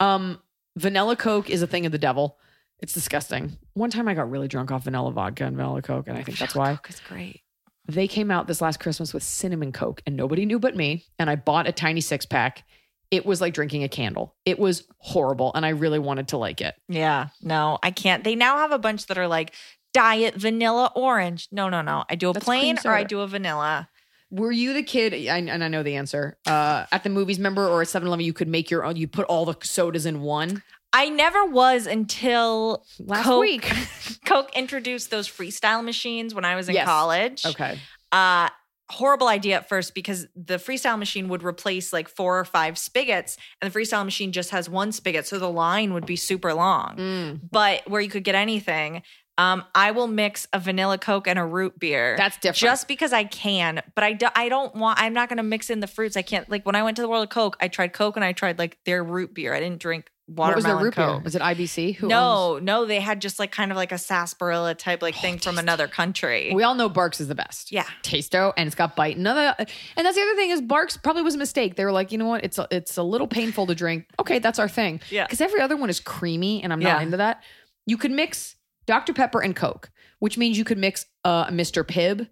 Speaker 2: Um, vanilla Coke is a thing of the devil.
Speaker 5: It's disgusting. One time I got really drunk off vanilla vodka and vanilla Coke, and I think that's why.
Speaker 3: Coke is great.
Speaker 5: They came out this last Christmas with cinnamon Coke, and nobody knew but me. And I bought a tiny six pack. It was like drinking a candle. It was horrible, and I really wanted to like it.
Speaker 3: Yeah, no, I can't. They now have a bunch that are like diet vanilla orange. No, no, no. I do a
Speaker 5: That's
Speaker 3: plain or I do a vanilla.
Speaker 5: Were you the kid? I, and I know the answer. Uh, at the movies, member or at 7 Eleven, you could make your own, you put all the sodas in one.
Speaker 3: I never was until
Speaker 5: Last
Speaker 3: Coke,
Speaker 5: week. <laughs>
Speaker 3: Coke introduced those freestyle machines when I was in
Speaker 5: Yes.
Speaker 3: college.
Speaker 5: Okay.
Speaker 3: Uh horrible idea at first because the freestyle machine would replace like four or five spigots and the freestyle machine just has one spigot so the line would be super long.
Speaker 5: Mm.
Speaker 3: But where you could get anything, um, I will mix a vanilla Coke and a root beer.
Speaker 5: That's different.
Speaker 3: just because I can, but I, do, I don't want. I'm not going to mix in the fruits. I can't. Like when I went to the World of Coke, I tried Coke and I tried like their root beer. I didn't drink
Speaker 5: What was
Speaker 3: watermelon
Speaker 5: their root beer? Was it IBC? Who owns-
Speaker 3: no, no, they had just like kind of like a sarsaparilla type like thing from another country.
Speaker 5: We all know Barq's is the best.
Speaker 3: Yeah.
Speaker 5: Tasto, and it's got bite. Another, and that's the other thing is Barq's probably was a mistake. They were like, you know what? It's a, it's a little painful to drink. Okay, that's our thing.
Speaker 3: Yeah.
Speaker 5: Because every other one is creamy, and I'm not
Speaker 3: Yeah.
Speaker 5: into that. You could mix Dr Pepper and Coke, which means you could mix uh, a Mr Pibb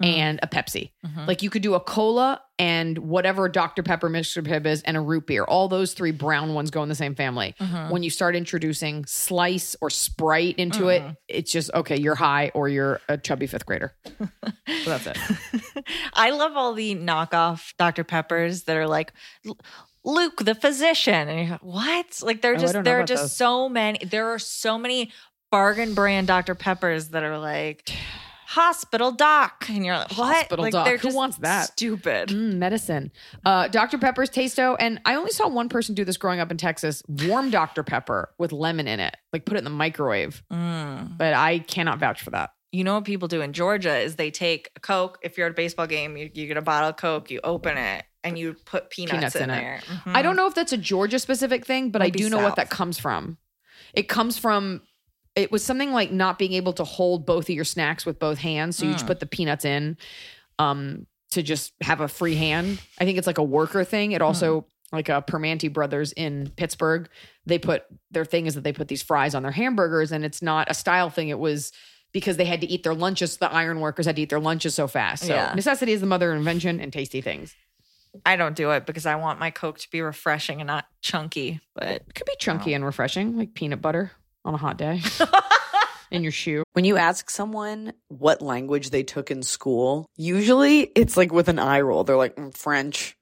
Speaker 5: and a Pepsi.
Speaker 3: Mhm.
Speaker 5: Like you could do a cola and whatever Dr Pepper, Mr Pibb is, and a root beer. All those three brown ones go in the same family.
Speaker 3: Mhm.
Speaker 5: When you start introducing Slice or Sprite into it,
Speaker 3: Mhm.
Speaker 5: it's just okay. You're high or you're a chubby fifth grader. <laughs> So that's it. <laughs>
Speaker 3: I love all the knockoff Dr. Peppers that are like Luke the physician. And you're like, what? Like they're
Speaker 5: Oh,
Speaker 3: just
Speaker 5: don't
Speaker 3: there are just
Speaker 5: those.
Speaker 3: so many there are so many bargain brand Dr. Peppers that are like hospital doc. And you're like, what?
Speaker 5: Hospital
Speaker 3: like,
Speaker 5: doc. Who wants that?
Speaker 3: Stupid.
Speaker 5: Mm, medicine. Uh, Dr. Pepper's Tasto. And I only saw one person do this growing up in Texas warm Dr. Pepper with lemon in it, like put it in the microwave.
Speaker 3: Mm.
Speaker 5: But I cannot vouch for that.
Speaker 3: You know what people do in Georgia is they take a Coke. If you're at a baseball game, you, you get a bottle of Coke, you open it, and you put peanuts,
Speaker 5: Peanuts
Speaker 3: in,
Speaker 5: in
Speaker 3: there.
Speaker 5: I don't know if that's a Georgia specific thing, but I do know what that comes from. It comes from, it was something like not being able to hold both of your snacks with both hands. So you just hmm. put the peanuts in um, to just have a free hand. I think it's like a worker thing. It also, hmm. like uh, a Primanti brothers in Pittsburgh, they put their thing is that they put these fries on their hamburgers and it's not a style thing. It was because they had to eat their lunches. The iron workers had to eat their lunches so fast. So
Speaker 3: Yeah.
Speaker 5: necessity is the mother of invention and tasty things.
Speaker 3: I don't do it because I want my Coke to be refreshing and not chunky. But
Speaker 5: It could be chunky and refreshing, like peanut butter on a hot day <laughs> in your shoe.
Speaker 2: When you ask someone what language they took in school, usually it's like with an eye roll. They're like, "Mm, French.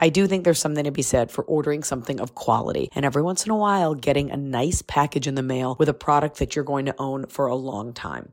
Speaker 2: I do think there's something to be said for ordering something of quality and every once in a while getting a nice package in the mail with a product that you're going to own for a long time.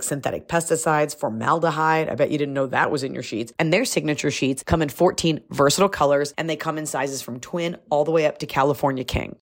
Speaker 2: like synthetic pesticides, formaldehyde. I bet you didn't know that was in your sheets. And their signature sheets come in 14 versatile colors and they come in sizes from twin all the way up to California King.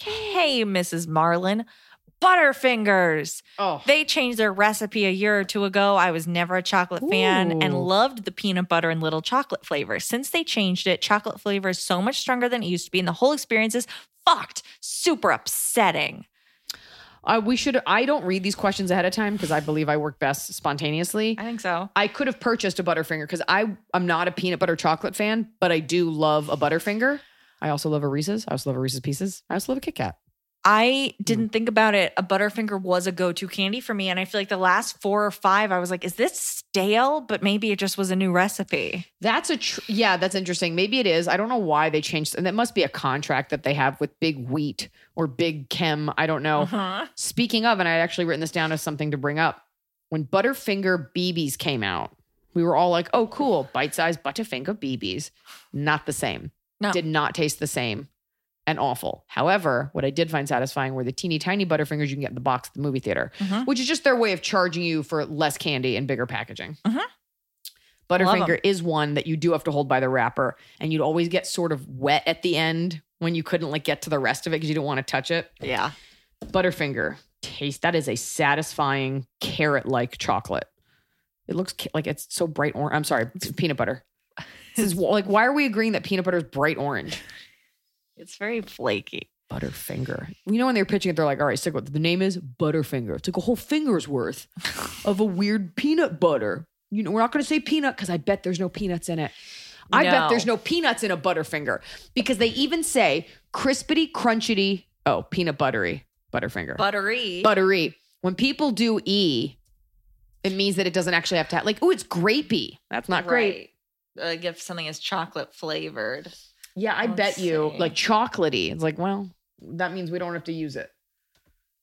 Speaker 3: Hey, Mrs. Marlin. Butterfingers.
Speaker 2: Oh,
Speaker 3: They changed their recipe a year or two ago. I was never a chocolate fan and loved the peanut butter and little chocolate flavor. Since they changed it, chocolate flavor is so much stronger than it used to be, and the whole experience is fucked. Super upsetting.
Speaker 2: uh, we should. I don't read these questions ahead of time because I believe I work best spontaneously.
Speaker 3: I think so.
Speaker 2: I could have purchased a Butterfinger because I I'm not a peanut butter chocolate fan, but I do love a Butterfinger. I also love a Reese's. I also love a Reese's Pieces. I also love a Kit Kat.
Speaker 3: I didn't think about it. A Butterfinger was a go to candy for me. And I feel like the last four or five, I was like, is this stale? But maybe it just was a new recipe.
Speaker 2: That's a tr- yeah, that's interesting. Maybe it is. I don't know why they changed, and that must be a contract that they have with Big Wheat or Big Chem. I don't know.
Speaker 3: Uh-huh.
Speaker 2: Speaking of, and I actually written this down as something to bring up. When Butterfinger BBs came out, we were all like, "Oh, cool, bite-sized Butterfinger BBs." Not the same.
Speaker 3: No.
Speaker 2: Did not taste the same, and awful. However, what I did find satisfying were the teeny tiny Butterfingers you can get in the box at the movie theater,
Speaker 3: Mhm.
Speaker 2: which is just their way of charging you for less candy and bigger packaging.
Speaker 3: Mhm.
Speaker 2: Butterfinger is one that you do have to hold by the wrapper, and you'd always get sort of wet at the end when you couldn't like get to the rest of it because you didn't want to touch it.
Speaker 3: Yeah.
Speaker 2: Butterfinger taste that is a satisfying carrot-like chocolate. It looks ca- like it's so bright orange. I'm sorry, it's peanut butter. This is like why are we agreeing that peanut butter is bright orange?
Speaker 3: It's very flaky.
Speaker 2: Butterfinger. You know when they're pitching it, they're like, "All right, stick with it. the name is Butterfinger. It's like a whole finger's worth <laughs> of a weird peanut butter. You know, we're not going to say peanut because I bet there's no peanuts in it. I bet there's no peanuts in a Butterfinger because they even say crispity, crunchity. Oh, peanut buttery Butterfinger.
Speaker 3: Buttery.
Speaker 2: buttery. When people do e, it means that it doesn't actually have to have like, oh, it's grapey. That's not great.
Speaker 3: Right. Like if something is chocolate flavored.
Speaker 2: Yeah, I
Speaker 3: Let's
Speaker 2: bet you like chocolatey. It's like, well, that means we don't have to use it.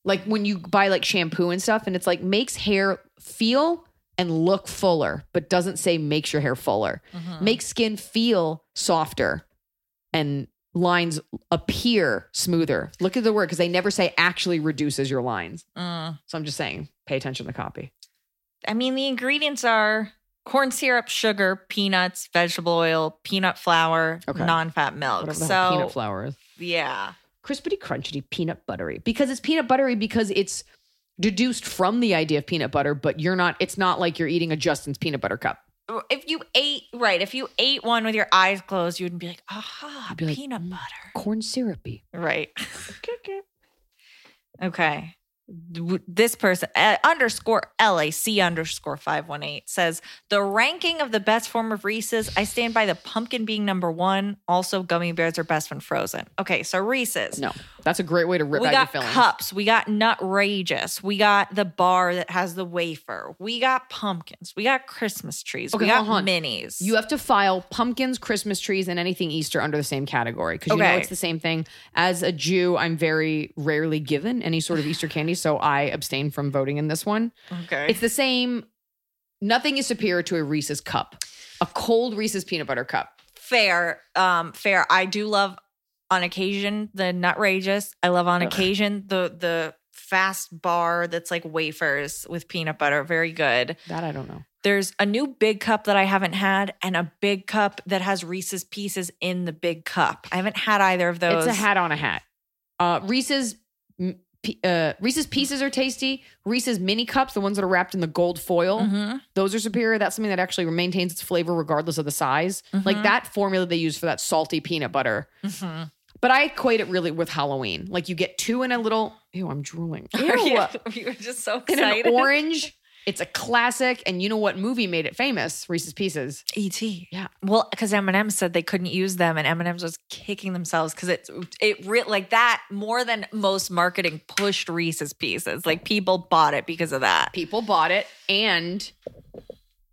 Speaker 2: Like when you buy like shampoo and stuff, and it's like makes hair feel and look fuller, but doesn't say makes your hair fuller. Makes skin feel softer and lines appear smoother. Look at the word because they never say actually reduces your lines.
Speaker 3: Mm.
Speaker 2: So I'm just saying, pay attention to the copy.
Speaker 3: I mean, the ingredients are corn syrup, sugar, peanuts, vegetable oil, peanut flour,
Speaker 2: Okay.
Speaker 3: non-fat milk. So
Speaker 2: peanut flour is.
Speaker 3: yeah,
Speaker 2: crispity crunchity peanut buttery because it's peanut buttery because it's deduced from the idea of peanut butter but you're not it's not like you're eating a justin's peanut butter cup
Speaker 3: if you ate right, if you ate one with your eyes closed, you would be like, aha,
Speaker 2: I'd be
Speaker 3: peanut
Speaker 2: "Mm."
Speaker 3: butter.
Speaker 2: corn syrupy
Speaker 3: Right. <laughs> okay. This person uh, underscore LAC underscore 518 says the ranking of the best form of Reese's. I stand by the pumpkin being number one. Also, gummy bears are best when frozen. Okay, so Reese's.
Speaker 2: no that's a great way to rip
Speaker 3: we
Speaker 2: out
Speaker 3: got
Speaker 2: your fillings
Speaker 3: cups. We got nutrageous. We got the bar that has the wafer. We got pumpkins. We got Christmas trees.
Speaker 2: Okay,
Speaker 3: we got
Speaker 2: on.
Speaker 3: minis.
Speaker 2: you have to file pumpkins christmas trees and anything easter under the same category because you know it's the same thing as a jew i'm very rarely given any sort of easter candy so i abstain from voting in this one
Speaker 3: okay.
Speaker 2: It's the same. Nothing is superior to a Reese's cup, a cold Reese's peanut butter cup.
Speaker 3: fair. Um, fair. I do love on occasion the nutrageous. I love on
Speaker 2: Ugh.
Speaker 3: occasion the the fast bar that's like wafers with peanut butter. Very good.
Speaker 2: That I don't know.
Speaker 3: There's a new big cup that I haven't had, and a big cup that has Reese's pieces in the big cup. I haven't had either of those.
Speaker 2: It's a hat on a hat. Uh, Reese's. Uh, Reese's Pieces are tasty. Reese's mini cups, the ones that are wrapped in the gold foil,
Speaker 3: Mhm.
Speaker 2: those are superior. That's something that actually maintains its flavor regardless of the size. Like
Speaker 3: Mhm.
Speaker 2: that formula they use for that salty peanut butter.
Speaker 3: Mhm.
Speaker 2: But I equate it really with Halloween. Like you get two in a little. Ew, I'm drooling. <laughs> Ew. <laughs>
Speaker 3: You were just so excited.
Speaker 2: in an orange. It's a classic, and you know what movie made it famous? Reese's Pieces.
Speaker 3: E.T.
Speaker 2: Yeah.
Speaker 3: Well, because M&M said they couldn't use them, and M&M's was kicking themselves because it's it re- like that more than most marketing pushed Reese's Pieces. Like people bought it because of that.
Speaker 2: People bought it, and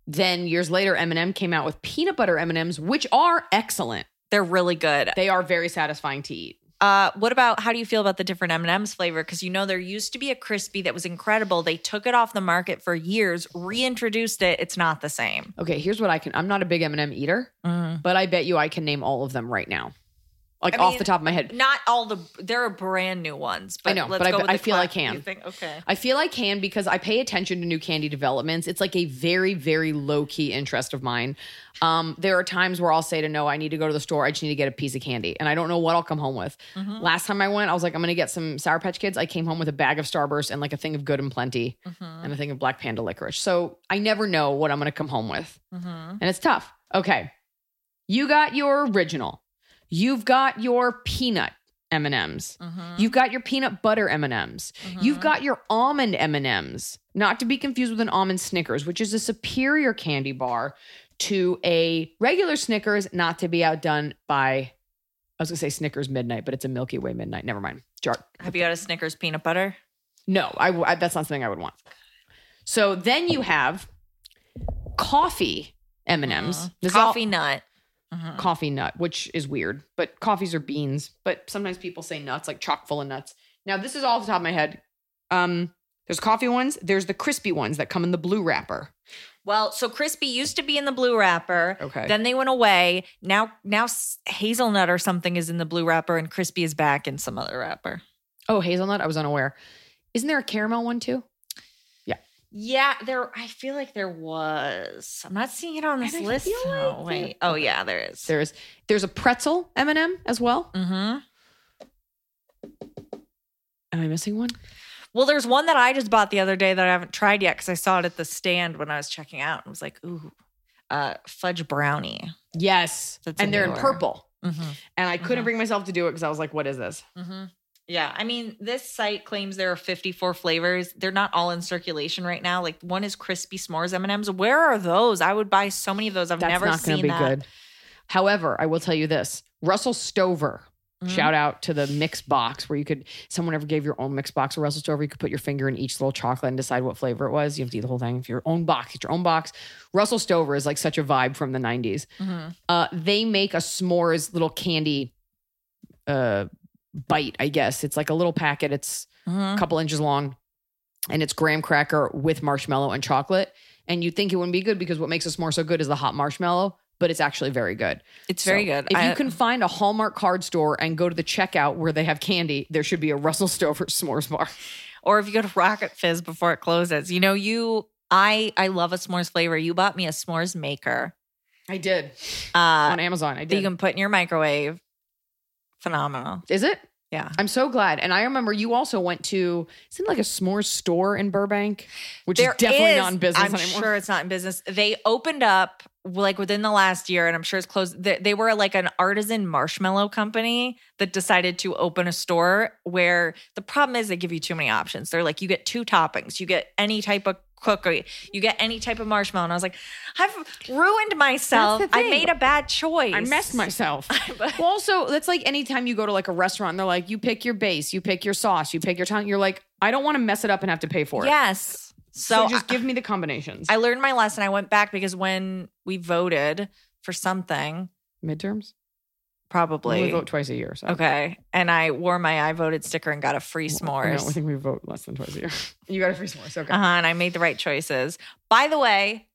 Speaker 2: then years later, M&M came out with peanut butter M and M's, which are excellent.
Speaker 3: They're really good.
Speaker 2: They are very satisfying to eat.
Speaker 3: Uh, what about how do you feel about the different M and M's flavor? Because you know there used to be a crispy that was incredible. They took it off the market for years, reintroduced it. It's not the same.
Speaker 2: Okay, here's what I can. I'm not a big M&M eater, but I bet you I can name all of them right now, like
Speaker 3: I
Speaker 2: off the top of my head.
Speaker 3: Not all the there are brand new ones. But
Speaker 2: I know,
Speaker 3: let's
Speaker 2: but I
Speaker 3: go
Speaker 2: bet-
Speaker 3: with the
Speaker 2: I feel I can.
Speaker 3: Think okay?
Speaker 2: I feel I can because I pay attention to new candy developments. It's like a very, very low key interest of mine. Um, there are times where I'll say to no, I need to go to the store. I just need to get a piece of candy, and I don't know what I'll come home with.
Speaker 3: Mm-hmm.
Speaker 2: Last time I went, I was like, I'm gonna get some Sour Patch Kids. I came home with a bag of Starburst and like a thing of Good and Plenty
Speaker 3: Mm-hmm.
Speaker 2: and a thing of Black Panda licorice. So I never know what I'm gonna come home with,
Speaker 3: Mm-hmm.
Speaker 2: and it's tough. Okay, you got your original. You've got your peanut M and M's.
Speaker 3: Mm-hmm.
Speaker 2: You've got your peanut butter M and M's. You've got your almond M and M's. Not to be confused with an almond Snickers, which is a superior candy bar to a regular Snickers. Not to be outdone by, I was gonna say Snickers Midnight, but it's a Milky Way Midnight. Never mind. Jar.
Speaker 3: Have you got a Snickers peanut butter?
Speaker 2: No, I, I that's not something I would want. So then you have coffee M and M's.
Speaker 3: Coffee nut.
Speaker 2: Coffee nut, which is weird, but coffees are beans. But sometimes people say nuts, like chock full of nuts. Now, this is all off the top of my head. Um, there's coffee ones. There's the crispy ones that come in the blue wrapper.
Speaker 3: Well, so crispy used to be in the blue wrapper.
Speaker 2: Okay.
Speaker 3: Then they went away. Now, now hazelnut or something is in the blue wrapper, and crispy is back in some other wrapper.
Speaker 2: Oh, hazelnut. I was unaware. Isn't there a caramel one too?
Speaker 3: Yeah, there. I feel like there was. I'm not seeing it on this list.
Speaker 2: feel
Speaker 3: Oh, wait.
Speaker 2: there-
Speaker 3: Oh, yeah, there is.
Speaker 2: There's there's a pretzel M and m as well.
Speaker 3: Mm-hmm.
Speaker 2: Am I missing one?
Speaker 3: Well, there's one that I just bought the other day that I haven't tried yet because I saw it at the stand when I was checking out and was like, ooh, uh, fudge brownie.
Speaker 2: Yes,
Speaker 3: That's
Speaker 2: and they're in purple.
Speaker 3: Mm-hmm.
Speaker 2: And I couldn't
Speaker 3: Mhm.
Speaker 2: bring myself to do it because I was like, "What is this?"
Speaker 3: Mm-hmm. Yeah, I mean, this site claims there are 54 flavors. They're not all in circulation right now. Like one is crispy s'mores M and M's. Where are those? I would buy so many of those. I've
Speaker 2: That's
Speaker 3: never
Speaker 2: not
Speaker 3: seen
Speaker 2: be
Speaker 3: that.
Speaker 2: good. However, I will tell you this: Russell Stover.
Speaker 3: Mhm.
Speaker 2: Shout out to the mix box where you could. Someone ever gave your own mix box of Russell Stover. You could put your finger in each little chocolate and decide what flavor it was. You have to eat the whole thing. If your own box, get your own box. Russell Stover is like such a vibe from the '90s.
Speaker 3: Mhm.
Speaker 2: Uh, they make a s'mores little candy uh, bite. I guess it's like a little packet. It's
Speaker 3: Mhm.
Speaker 2: a couple inches long, and it's graham cracker with marshmallow and chocolate. And you'd think it wouldn't be good because what makes us more so good is the hot marshmallow, but it's actually very good.
Speaker 3: It's very good.
Speaker 2: If
Speaker 3: I-
Speaker 2: you can find a Hallmark card store and go to the checkout where they have candy, there should be a Russell Stover <laughs> s'mores bar.
Speaker 3: or if you go to Rocket Fizz before it closes, you know, you, I, I love a s'mores flavor. You bought me a s'mores maker
Speaker 2: I did
Speaker 3: uh,
Speaker 2: on Amazon. I
Speaker 3: that you can put in your microwave. Phenomenal.
Speaker 2: Is it?
Speaker 3: Yeah.
Speaker 2: I'm so glad. And I remember you also went to it like a s'mores store in Burbank, which
Speaker 3: There
Speaker 2: is definitely
Speaker 3: is-
Speaker 2: not in business anymore.
Speaker 3: I'm
Speaker 2: anymore.
Speaker 3: sure it's not in business. They opened up like within the last year, and I'm sure it's closed. They, they were like an artisan marshmallow company that decided to open a store where the problem is they give you too many options. They're like, you get two toppings, you get any type of cookie, you get any type of marshmallow. And I was like, I've ruined myself. I made a bad choice. <laughs>
Speaker 2: I messed myself. well, also, that's like anytime you go to like a restaurant, they're like, you pick your base, you pick your sauce, you pick your time. You're like, I don't want to mess it up and have to pay for it.
Speaker 3: Yes.
Speaker 2: So,
Speaker 3: So,
Speaker 2: just give me the combinations.
Speaker 3: I learned my lesson. I went back because when we voted for something,
Speaker 2: Midterms?
Speaker 3: Probably
Speaker 2: We vote twice a year. So.
Speaker 3: Okay. And I wore my I voted sticker and got a free
Speaker 2: No,
Speaker 3: s'mores.
Speaker 2: I think we vote less than twice a year. <laughs> you got a free s'mores. Okay.
Speaker 3: uh-huh, and I made the right choices. By the way,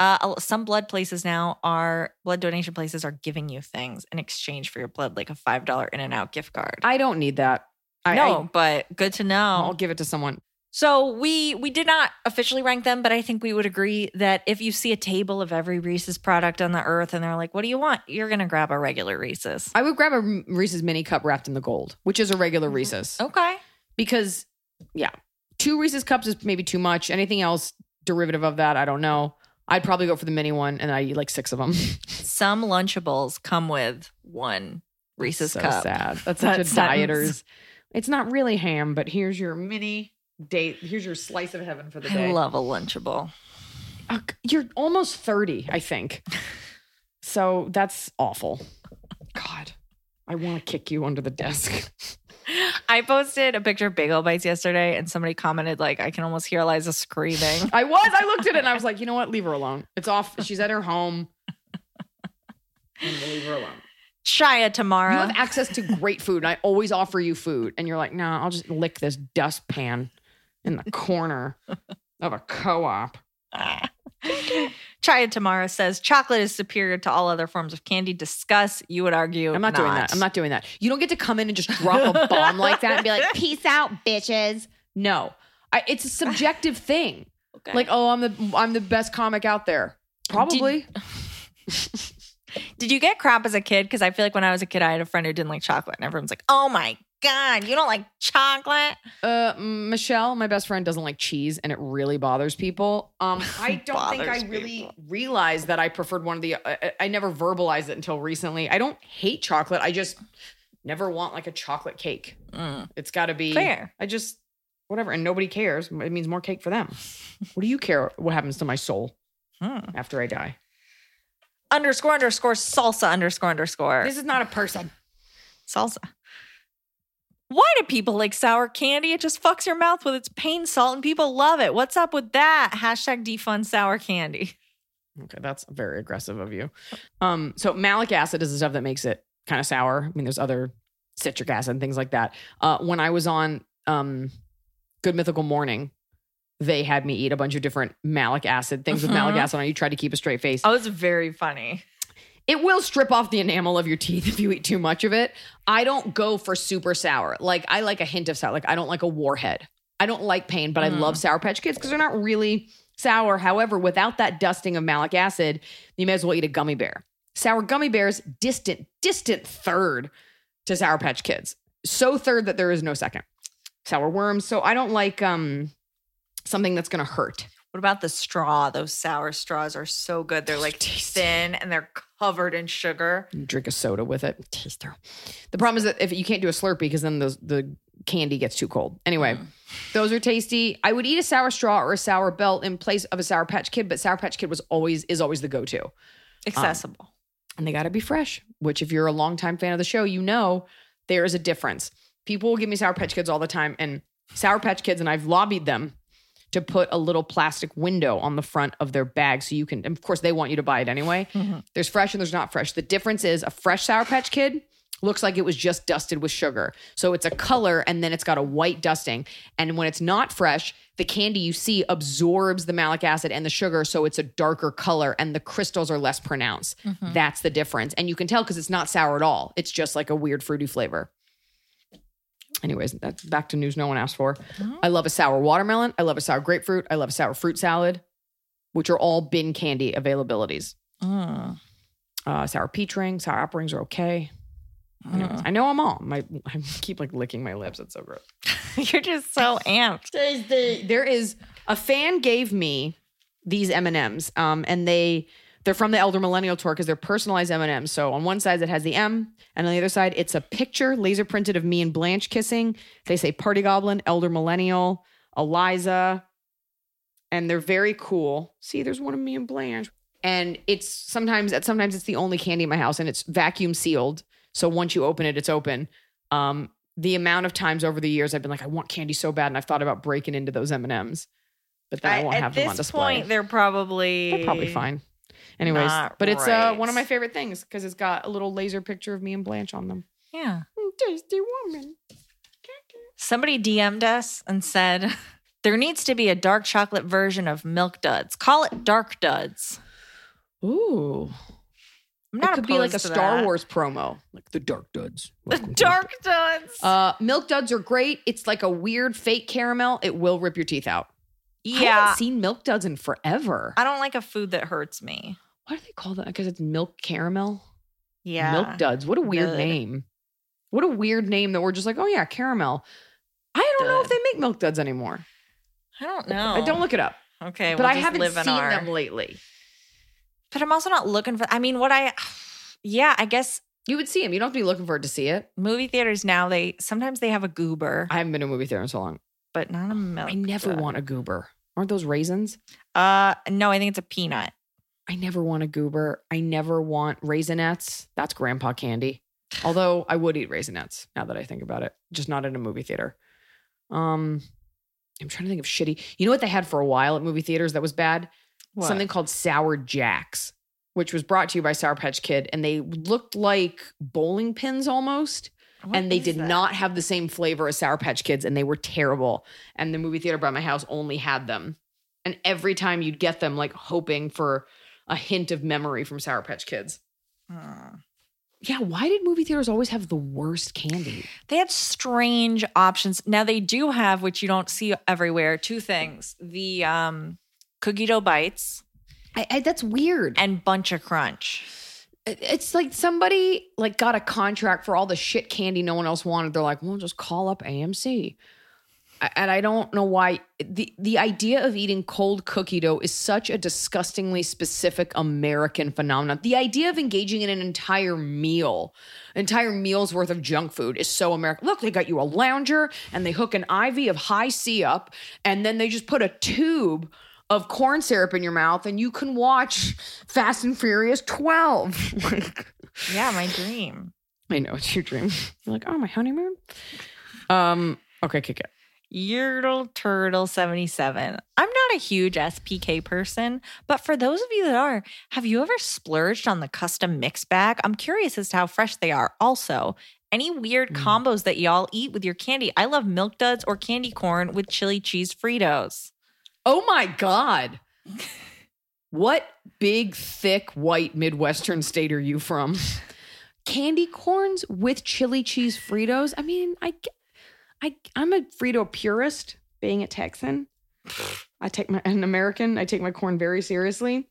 Speaker 3: uh, some blood places now are blood donation places are giving you things in exchange for your blood, like a five dollar In and Out gift card.
Speaker 2: I don't need that. I,
Speaker 3: no, but good to know.
Speaker 2: I'll give it to someone.
Speaker 3: So we we did not officially rank them, but I think we would agree that if you see a table of every Reese's product on the earth and they're like, "What do you want?" You're gonna grab a regular Reese's.
Speaker 2: I would grab a Reese's mini cup wrapped in the gold, which is a regular mm-hmm. Reese's.
Speaker 3: Okay.
Speaker 2: Because, yeah, two Reese's cups is maybe too much. Anything else derivative of that, I don't know. I'd probably go for the mini one and I eat like six of them. <laughs>
Speaker 3: Some Lunchables come with one Reese's
Speaker 2: so
Speaker 3: cup.
Speaker 2: sad. That's
Speaker 3: That
Speaker 2: such a
Speaker 3: sentence.
Speaker 2: dieter's. It's not really ham, but here's your mini date. Here's your slice of heaven for the day.
Speaker 3: I love a Lunchable.
Speaker 2: Uh, you're almost 30, I think. <laughs> So that's awful. God, I want to kick you under the desk.
Speaker 3: I posted a picture of Bagel Bites yesterday, and somebody commented like, "I can almost hear Eliza screaming."
Speaker 2: I was. I looked at it and I was like, you know what? Leave her alone. It's off. She's at her home. And we'll leave her alone.
Speaker 3: Shia tomorrow.
Speaker 2: You have access to great food, and I always offer you food, and you're like, "No, I'll just lick this dustpan in the corner of a co-op." <laughs>
Speaker 3: Chaya tomorrow says chocolate is superior to all other forms of candy. Discuss. You would argue.
Speaker 2: I'm not, doing that. I'm not doing that. You don't get to come in and just drop a bomb like that and be like, "Peace out, bitches." No, I, it's a subjective thing.
Speaker 3: Okay.
Speaker 2: Like, oh, I'm the I'm the best comic out there. Probably.
Speaker 3: Did <laughs> you get crap as a kid? Because I feel like when I was a kid, I had a friend who didn't like chocolate, and everyone's like, "Oh my god, you don't like chocolate?"
Speaker 2: Uh, Michelle, my best friend, doesn't like cheese, and it really bothers people. Um, <laughs> I don't think I really
Speaker 3: people.
Speaker 2: realized that I preferred one of the. I, I never verbalized it until recently. I don't hate chocolate. I just never want like a chocolate cake.
Speaker 3: Mm.
Speaker 2: It's got to be
Speaker 3: Fair.
Speaker 2: I just whatever, and nobody cares. It means more cake for them. what do you care? What happens to my soul
Speaker 3: Hmm.
Speaker 2: after I die?
Speaker 3: Underscore underscore salsa underscore underscore
Speaker 2: This is not a person.
Speaker 3: salsa. Why do people like sour candy? It just fucks your mouth with its pain salt, and people love it. What's up with that? Hashtag defund sour candy.
Speaker 2: Okay, that's very aggressive of you. Um, so malic acid is the stuff that makes it kind of sour. I mean, there's other citric acid and things like that. Uh, when I was on um, Good Mythical Morning, they had me eat a bunch of different malic acid things with malic
Speaker 3: Mhm.
Speaker 2: acid on. it. You try to keep a straight face.
Speaker 3: Oh, it's very funny.
Speaker 2: It will strip off the enamel of your teeth <laughs> if you eat too much of it. I don't go for super sour. Like I like a hint of sour. Like I don't like a warhead. I don't like pain, but I love Sour Patch Kids because they're not really sour. However, without that dusting of malic acid, you may as well eat a gummy bear. Sour gummy bears, distant, distant third to Sour Patch Kids. So third that there is no second. Sour worms. So I don't like um something that's gonna hurt.
Speaker 3: What about the straw? Those sour straws are so good. They're like thin and they're covered in sugar.
Speaker 2: You drink a soda with it. Taster. The problem is that if you can't do a Slurpee because then the the candy gets too cold. Anyway, mm. those are tasty. I would eat a sour straw or a sour belt in place of a Sour Patch Kid, but Sour Patch Kid was always is always the go to, um,
Speaker 3: Accessible.
Speaker 2: and they got to be fresh. Which, if you're a longtime fan of the show, you know there is a difference. People will give me Sour Patch Kids all the time, and Sour Patch Kids, and I've lobbied them to put a little plastic window on the front of their bag so you can. And of course, they want you to buy it anyway. Mm-hmm. There's fresh and there's not fresh. The difference is a fresh Sour Patch Kid looks like it was just dusted with sugar. So it's a color and then it's got a white dusting. And when it's not fresh, the candy you see absorbs the malic acid and the sugar. So it's a darker color and the crystals are less pronounced. Mm-hmm. That's the difference. And you can tell because it's not sour at all. It's just like a weird fruity flavor. Anyways, that's back to news no one asked for. I love a sour watermelon. I love a sour grapefruit. I love a sour fruit salad, which are all bin candy availabilities.
Speaker 3: Mm.
Speaker 2: Uh, sour peach ring, sour apple rings are okay. Anyways, I know I'm all. My I keep like licking my lips. It's so gross. <laughs>
Speaker 3: You're just so amped.
Speaker 2: There is a fan gave me these M and M's, um, and they they're from the Elder Millennial Tour because they're personalized M and M's. So on one side it has the M, and on the other side it's a picture laser printed of me and Blanche kissing. They say Party Goblin, Elder Millennial, Eliza, and they're very cool. See, there's one of me and Blanche, and it's sometimes sometimes it's the only candy in my house, and it's vacuum sealed. So once you open it, it's open. Um, the amount of times over the years I've been like, I want candy so bad, and I've thought about breaking into those M and M's, but then I, won't have them on display.
Speaker 3: At this point, they're probably
Speaker 2: They're probably fine. Anyways,
Speaker 3: Not
Speaker 2: but it's uh, one of my favorite things because it's got a little laser picture of me and Blanche on them.
Speaker 3: Yeah.
Speaker 2: Mm, Tasty woman.
Speaker 3: Somebody DM'd us and said there needs to be a dark chocolate version of Milk Duds. Call it Dark Duds.
Speaker 2: Ooh,
Speaker 3: I'm
Speaker 2: it
Speaker 3: not
Speaker 2: could be like a Star
Speaker 3: that.
Speaker 2: Wars promo, like the Dark Duds.
Speaker 3: The Dark Duds.
Speaker 2: Uh, milk duds are great. It's like a weird fake caramel. It will rip your teeth out. I
Speaker 3: yeah.
Speaker 2: haven't seen milk duds in forever.
Speaker 3: I don't like a food that hurts me.
Speaker 2: Why do they call that? Because it's milk caramel.
Speaker 3: Yeah.
Speaker 2: Milk duds. What a weird name. What a weird name that we're just like, oh yeah, caramel. I don't know if they make milk duds anymore.
Speaker 3: I don't know.
Speaker 2: I don't look it up.
Speaker 3: Okay.
Speaker 2: but
Speaker 3: we'll
Speaker 2: I haven't seen
Speaker 3: our-
Speaker 2: them lately.
Speaker 3: But I'm also not looking for, I mean, what I, <sighs> yeah, I guess
Speaker 2: You would see them. You don't have to be looking for it to see it.
Speaker 3: movie theaters now, they sometimes they have a goober,
Speaker 2: I haven't been to a movie theater in so long.
Speaker 3: but not a milk.
Speaker 2: I never
Speaker 3: dud.
Speaker 2: want a goober. Aren't those raisins?
Speaker 3: Uh, no, I think it's a peanut.
Speaker 2: I never want a goober. I never want raisinets. That's grandpa candy. Although I would eat raisinets now that I think about it, just not in a movie theater. Um, I'm trying to think of shitty. You know what they had for a while at movie theaters that was bad?
Speaker 3: What?
Speaker 2: Something called Sour Jacks. which was brought to you by Sour Patch Kid, and they looked like bowling pins almost.
Speaker 3: What
Speaker 2: and they did
Speaker 3: that?
Speaker 2: not have the same flavor as Sour Patch Kids, and they were terrible. And the movie theater by my house only had them. And every time you'd get them, like hoping for a hint of memory from Sour Patch Kids.
Speaker 3: Hmm.
Speaker 2: Yeah, why did movie theaters always have the worst candy?
Speaker 3: They had strange options. Now they do have, which you don't see everywhere, two things: the um, cookie dough bites
Speaker 2: I, I, that's weird.
Speaker 3: and bunch of crunch.
Speaker 2: It's like somebody like got a contract for all the shit candy no one else wanted. They're like, well, just call up AMC. And I don't know why the the idea of eating cold cookie dough is such a disgustingly specific American phenomenon. The idea of engaging in an entire meal, entire meal's worth of junk food is so American. Look, they got you a lounger and they hook an IV of high C up, and then they just put a tube of corn syrup in your mouth, and you can watch Fast and Furious 12. like, <laughs>
Speaker 3: Yeah, my dream.
Speaker 2: I know it's your dream. You're like, oh, my honeymoon. Um. Okay, kick it.
Speaker 3: Yertle Turtle 77. I'm not a huge SPK person, but for those of you that are, have you ever splurged on the custom mix bag? I'm curious as to how fresh they are. Also, any weird hmm. combos that y'all eat with your candy? I love milk duds or candy corn with chili cheese Fritos.
Speaker 2: Oh my god. What big, thick, white Midwestern state are you from? <laughs> Candy corns with chili cheese Fritos. I mean, I, I, I'm a Frito purist. Being a Texan, I take my an American. I take my corn very seriously.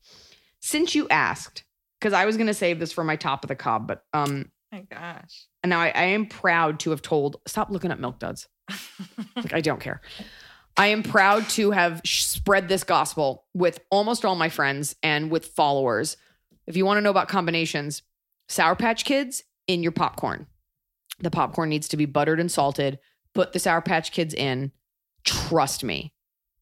Speaker 2: Since you asked, because I was going to save this for my top of the cob, but um,
Speaker 3: my gosh.
Speaker 2: and now I, I am proud to have told. Stop looking at milk duds. <laughs> like I don't care. I am proud to have spread this gospel with almost all my friends and with followers. If you want to know about combinations, Sour Patch Kids in your popcorn. The popcorn needs to be buttered and salted. Put the Sour Patch Kids in. Trust me.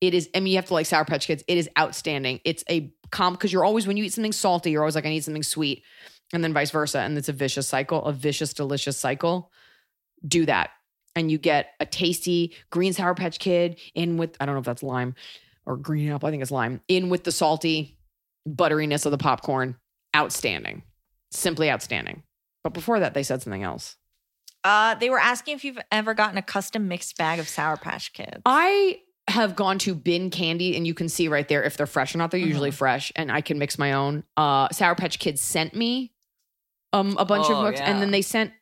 Speaker 2: It is, I mean, you have to like Sour Patch Kids. It is outstanding. It's a comp because you're always, when you eat something salty, you're always like, I need something sweet. And then vice versa. And it's a vicious cycle, a vicious, delicious cycle. Do that and you get a tasty green sour patch kid in with I don't know if that's lime or green apple. I think it's lime in with the salty butteriness of the popcorn. Outstanding, simply outstanding. But before that, they said something else.
Speaker 3: Uh, they were asking if you've ever gotten a custom mixed bag of Sour Patch Kids.
Speaker 2: I have gone to bin candy and you can see right there if they're fresh or not. They're usually fresh and I can mix my own. Uh, sour patch kids sent me um a bunch
Speaker 3: Oh,
Speaker 2: of books and then they sent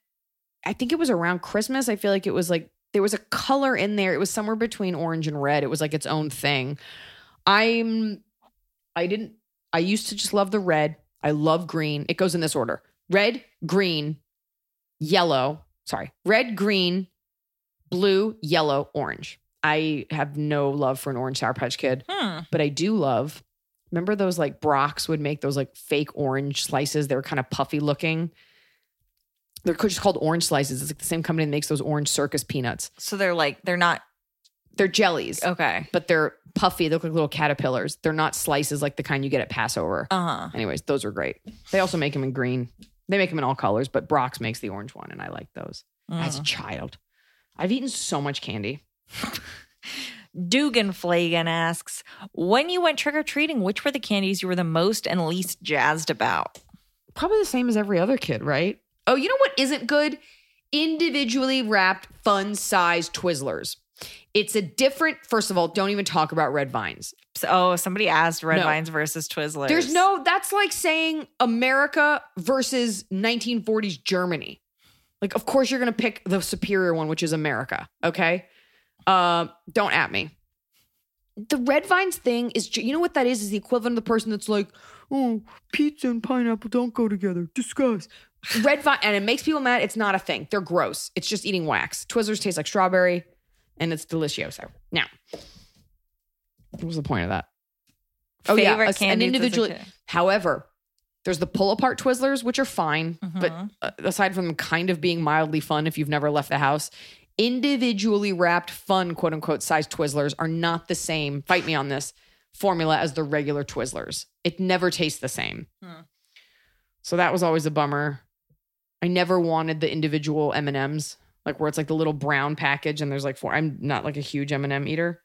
Speaker 2: I think it was around Christmas. I feel like it was like there was a color in there. It was somewhere between orange and red. It was like its own thing. I'm I didn't I used to just love the red. I love green. It goes in this order. Red, green, yellow, sorry. Red, green, blue, yellow, orange. I have no love for an orange sour patch kid,
Speaker 3: Hmm.
Speaker 2: but I do love. Remember those like Brach's would make those like fake orange slices? They were kind of puffy looking. They're just called orange slices. It's like the same company that makes those orange circus peanuts.
Speaker 3: So they're like, they're not
Speaker 2: They're jellies,
Speaker 3: okay.
Speaker 2: but they're puffy. They look like little caterpillars. They're not slices like the kind you get at Passover.
Speaker 3: Uh huh.
Speaker 2: Anyways, those are great. They also make them in green. They make them in all colors, but Brach's makes the orange one, and I like those. As a child, I've eaten so much candy. <laughs>
Speaker 3: Dugan Flagan asks, when you went trick or treating, which were the candies you were the most and least jazzed about?
Speaker 2: Probably the same as every other kid, right? Oh, you know what isn't good? Individually wrapped, fun sized Twizzlers. It's a different, first of all, don't even talk about red vines.
Speaker 3: So, oh, somebody asked Red
Speaker 2: No.
Speaker 3: Vines versus Twizzlers.
Speaker 2: There's no, that's like saying America versus 1940s Germany. Like, of course, you're going to pick the superior one, which is America. Okay. Uh, don't at me. The red vines thing is, you know what that is? Is the equivalent of the person that's like, oh, pizza and pineapple don't go together. Disgust. Red vine, and it makes people mad. It's not a thing. They're gross. It's just eating wax. Twizzlers taste like strawberry, and it's delicioso. Now, what was the point of that? Oh yeah,
Speaker 3: Favorite
Speaker 2: a- an
Speaker 3: candies as a
Speaker 2: individual. However, there's the pull apart Twizzlers, which are fine, but
Speaker 3: Mhm.
Speaker 2: uh, aside from them kind of being mildly fun if you've never left the house, individually wrapped fun quote unquote size Twizzlers are not the same. Fight me on this formula as the regular Twizzlers. It never tastes the same.
Speaker 3: Hmm.
Speaker 2: So that was always a bummer. I never wanted the individual M and M's, like where it's like the little brown package and there's like four. I'm not like a huge M and m eater.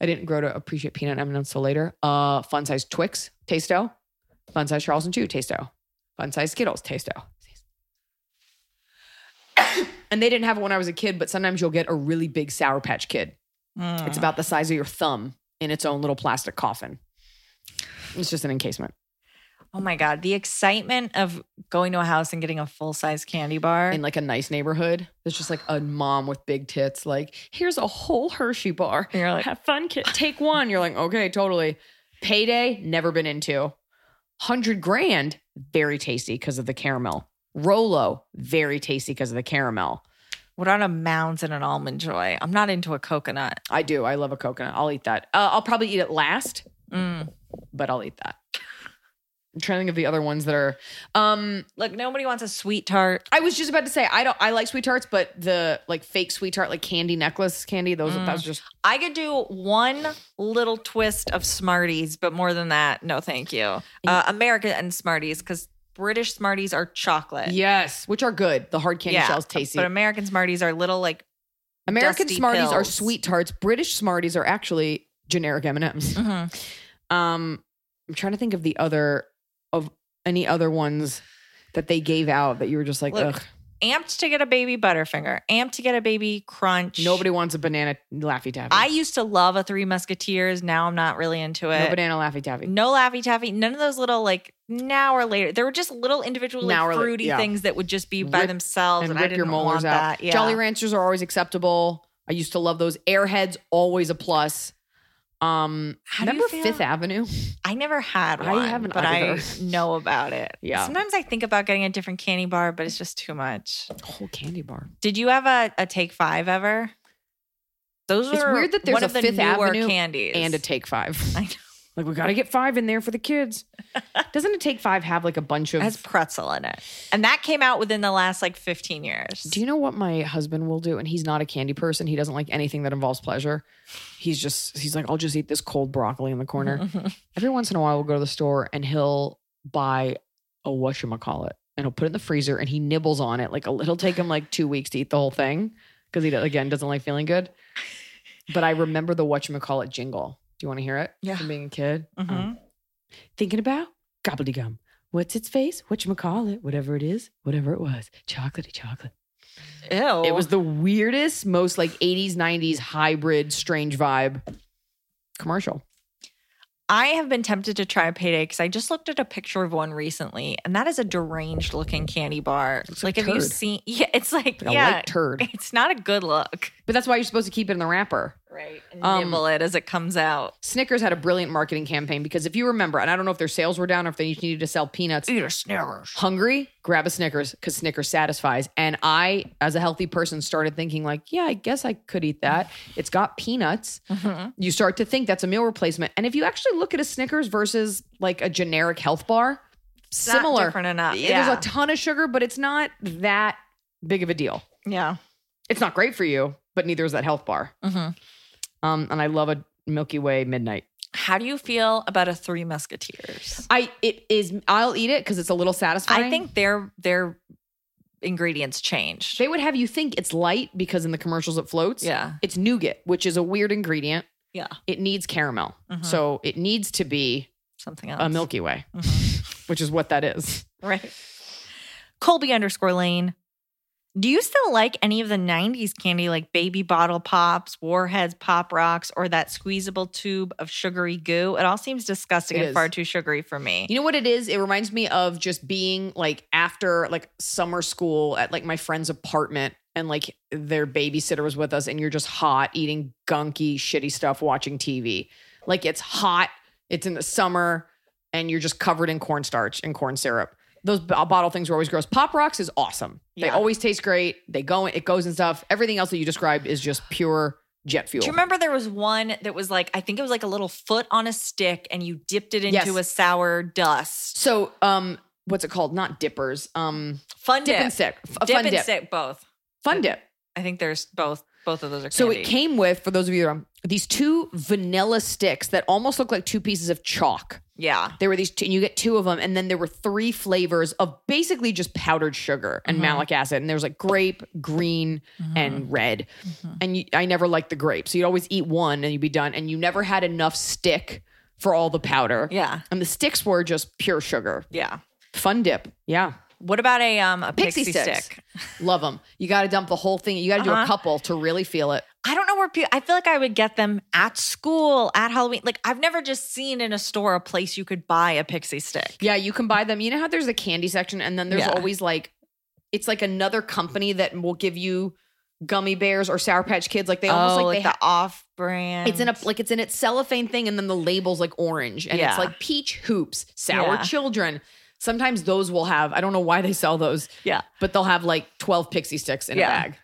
Speaker 2: I didn't grow to appreciate peanut M and M's till later. Uh, fun size Twix, Tasto. Fun size Charleston Chew, Tasto. Fun size Skittles, Tasto. <coughs> and they didn't have it when I was a kid, but sometimes you'll get a really big Sour Patch Kid. It's about the size of your thumb in its own little plastic coffin. It's just an encasement.
Speaker 3: Oh my God. The excitement of going to a house and getting a full size candy bar.
Speaker 2: in like a nice neighborhood. There's just like a mom with big tits, like, here's a whole Hershey bar.
Speaker 3: And you're like-
Speaker 2: have fun, kid. <laughs> Take one. You're like, okay, totally. Payday, never been into. Hundred grand, very tasty because of the caramel. Rolo, very tasty because of the caramel.
Speaker 3: what on a mounds and an almond joy? I'm not into a coconut.
Speaker 2: I do. I love a coconut. I'll eat that. Uh, I'll probably eat it last,
Speaker 3: Mm.
Speaker 2: but I'll eat that. I'm trying to think of the other ones that are. Um,
Speaker 3: Look, nobody wants a sweet tart.
Speaker 2: I was just about to say I don't. I like sweet tarts, but the like fake sweet tart, like candy necklace candy, those that was just
Speaker 3: I could do one little twist of Smarties, but more than that, no, thank you. Uh, American and Smarties, because British Smarties are chocolate.
Speaker 2: yes, which are good. The hard candy shells tasty.
Speaker 3: But American Smarties are little like
Speaker 2: American
Speaker 3: dusty
Speaker 2: Smarties are
Speaker 3: pills.
Speaker 2: sweet tarts. British Smarties are actually generic M and M's.
Speaker 3: Mm-hmm.
Speaker 2: Um, I'm trying to think of the other of any other ones that they gave out that you were just like,
Speaker 3: Look,
Speaker 2: ugh.
Speaker 3: amped to get a baby Butterfinger, amped to get a baby Crunch.
Speaker 2: Nobody wants a banana Laffy Taffy.
Speaker 3: I used to love a Three Musketeers. Now I'm not really into it.
Speaker 2: no banana Laffy Taffy.
Speaker 3: No Laffy Taffy. None of those little like now or later. There were just little individual like fruity
Speaker 2: yeah.
Speaker 3: things that would just be by
Speaker 2: Rip-
Speaker 3: themselves,
Speaker 2: and
Speaker 3: and, I
Speaker 2: rip your
Speaker 3: didn't
Speaker 2: molars
Speaker 3: want
Speaker 2: out.
Speaker 3: that. Yeah.
Speaker 2: Jolly Ranchers are always acceptable. I used to love those. Airheads always a plus. Um,
Speaker 3: How do you
Speaker 2: remember Fifth Avenue?
Speaker 3: I never had
Speaker 2: I
Speaker 3: one,
Speaker 2: haven't
Speaker 3: but I <laughs> know about it.
Speaker 2: Yeah.
Speaker 3: Sometimes I think about getting a different candy bar, but it's just too much.
Speaker 2: whole candy bar.
Speaker 3: Did you have a, a Take Five ever? Those
Speaker 2: It's
Speaker 3: were
Speaker 2: weird that there's
Speaker 3: one
Speaker 2: a
Speaker 3: of the
Speaker 2: Fifth Avenue
Speaker 3: candies
Speaker 2: and a Take Five. <laughs>
Speaker 3: I know. <laughs>
Speaker 2: Like we got to get five in there for the kids. <laughs> Doesn't it Take Five have like a bunch of?
Speaker 3: It has pretzel in it, and that came out within the last like 15 years.
Speaker 2: do you know what my husband will do? And he's not a candy person. He doesn't like anything that involves pleasure. He's just he's like, I'll just eat this cold broccoli in the corner. <laughs> Every once in a while, we'll go to the store and he'll buy a whatchamacallit and he'll put it in the freezer and he nibbles on it. Like a, he'll take him like two weeks to eat the whole thing because he again doesn't like feeling good. But I remember the whatchamacallit jingle. Do you want to hear it?
Speaker 3: Yeah.
Speaker 2: From being a kid.
Speaker 3: Mhm.
Speaker 2: Um, thinking about gobbledygum. What's its face? What you call it? Whatever it is, whatever it was. Chocolatey chocolate.
Speaker 3: Ew.
Speaker 2: It was the weirdest, most like 80s, 90s hybrid, strange vibe commercial.
Speaker 3: I have been tempted to try a payday because I just looked at a picture of one recently, and that is a deranged looking candy bar.
Speaker 2: Looks
Speaker 3: like,
Speaker 2: like
Speaker 3: have you seen? <laughs> Yeah, it's like,
Speaker 2: Like
Speaker 3: yeah,
Speaker 2: turd.
Speaker 3: it's not a good look.
Speaker 2: But that's why you're supposed to keep it in the wrapper.
Speaker 3: Right. And
Speaker 2: Um,
Speaker 3: nibble it as it comes out.
Speaker 2: Snickers had a brilliant marketing campaign because if you remember, and I don't know if their sales were down or if they needed to sell peanuts.
Speaker 3: Eat a Snickers.
Speaker 2: Hungry, grab a Snickers because Snickers satisfies. And I, as a healthy person, started thinking like, yeah, I guess I could eat that. It's got peanuts. You start to think that's a meal replacement. And if you actually look at a Snickers versus like a generic health bar,
Speaker 3: not
Speaker 2: similar.
Speaker 3: different enough.
Speaker 2: Yeah,
Speaker 3: Yeah.
Speaker 2: There's a ton of sugar, but it's not that big of a deal.
Speaker 3: Yeah.
Speaker 2: It's not great for you, but neither is that health bar.
Speaker 3: Mhm.
Speaker 2: Um, and I love a Milky Way midnight.
Speaker 3: How do you feel about a Three Musketeers?
Speaker 2: I it is I'll eat it because it's a little satisfying.
Speaker 3: I think their their ingredients changed.
Speaker 2: they would have you think it's light because in the commercials it floats.
Speaker 3: Yeah.
Speaker 2: It's nougat, which is a weird ingredient.
Speaker 3: Yeah.
Speaker 2: It needs caramel.
Speaker 3: Mhm.
Speaker 2: So it needs to be
Speaker 3: Something else.
Speaker 2: a Milky Way,
Speaker 3: Mhm. <laughs>
Speaker 2: which is what that is.
Speaker 3: Right. Colby underscore Lane. Do you still like any of the 90s candy like baby bottle pops, warheads, pop rocks, or that squeezable tube of sugary goo? It all seems disgusting
Speaker 2: It
Speaker 3: and
Speaker 2: is.
Speaker 3: far too sugary for me.
Speaker 2: You know what it is? It reminds me of just being like after like summer school at like my friend's apartment and like their babysitter was with us and you're just hot eating gunky shitty stuff watching TV. Like it's hot, it's in the summer and you're just covered in cornstarch and corn syrup. Those bottle things were always gross. Pop rocks is awesome. They always taste great. They go it goes and stuff. Everything else that you described is just pure jet fuel.
Speaker 3: Do you remember there was one that was like, I think it was like a little foot on a stick and you dipped it into
Speaker 2: Yes.
Speaker 3: a sour dust?
Speaker 2: so um what's it called? Not dippers. Um
Speaker 3: Fun
Speaker 2: dip
Speaker 3: dip.
Speaker 2: and stick. A
Speaker 3: dip
Speaker 2: fun
Speaker 3: and
Speaker 2: dip.
Speaker 3: stick, both.
Speaker 2: Fun dip.
Speaker 3: I think there's both. Both of those are
Speaker 2: So
Speaker 3: candy.
Speaker 2: it came with, for those of you that are, these two vanilla sticks that almost look like two pieces of chalk.
Speaker 3: Yeah.
Speaker 2: There were these, two, and you get two of them, and then there were three flavors of basically just powdered sugar and mm-hmm. malic acid, and there was like grape, green, mm-hmm. and red. Mm-hmm. And you, I never liked the grape, so you'd always eat one and you'd be done, and you never had enough stick for all the powder.
Speaker 3: Yeah.
Speaker 2: And the sticks were just pure sugar.
Speaker 3: Yeah.
Speaker 2: Fun dip. Yeah.
Speaker 3: What about a um a
Speaker 2: Pixie,
Speaker 3: pixie,
Speaker 2: sticks.
Speaker 3: stick?
Speaker 2: Love them. You got to dump the whole thing. You got to do a
Speaker 3: Uh-huh.
Speaker 2: couple to really feel it.
Speaker 3: I don't know where people. I feel like I would get them at school at Halloween. Like I've never just seen in a store a place you could buy a pixie stick.
Speaker 2: Yeah, you can buy them. You know how there's a candy section and then there's
Speaker 3: Yeah.
Speaker 2: always like it's like another company that will give you gummy bears or sour patch kids like they almost
Speaker 3: oh,
Speaker 2: like,
Speaker 3: like
Speaker 2: they
Speaker 3: the off brand.
Speaker 2: It's in a like it's in its cellophane thing, and then the label's like orange, and
Speaker 3: Yeah.
Speaker 2: it's like peach hoops, sour
Speaker 3: Yeah.
Speaker 2: children. Sometimes those will have. I don't know why they sell those,
Speaker 3: yeah.
Speaker 2: but they'll have like twelve pixie sticks in
Speaker 3: Yeah.
Speaker 2: a bag.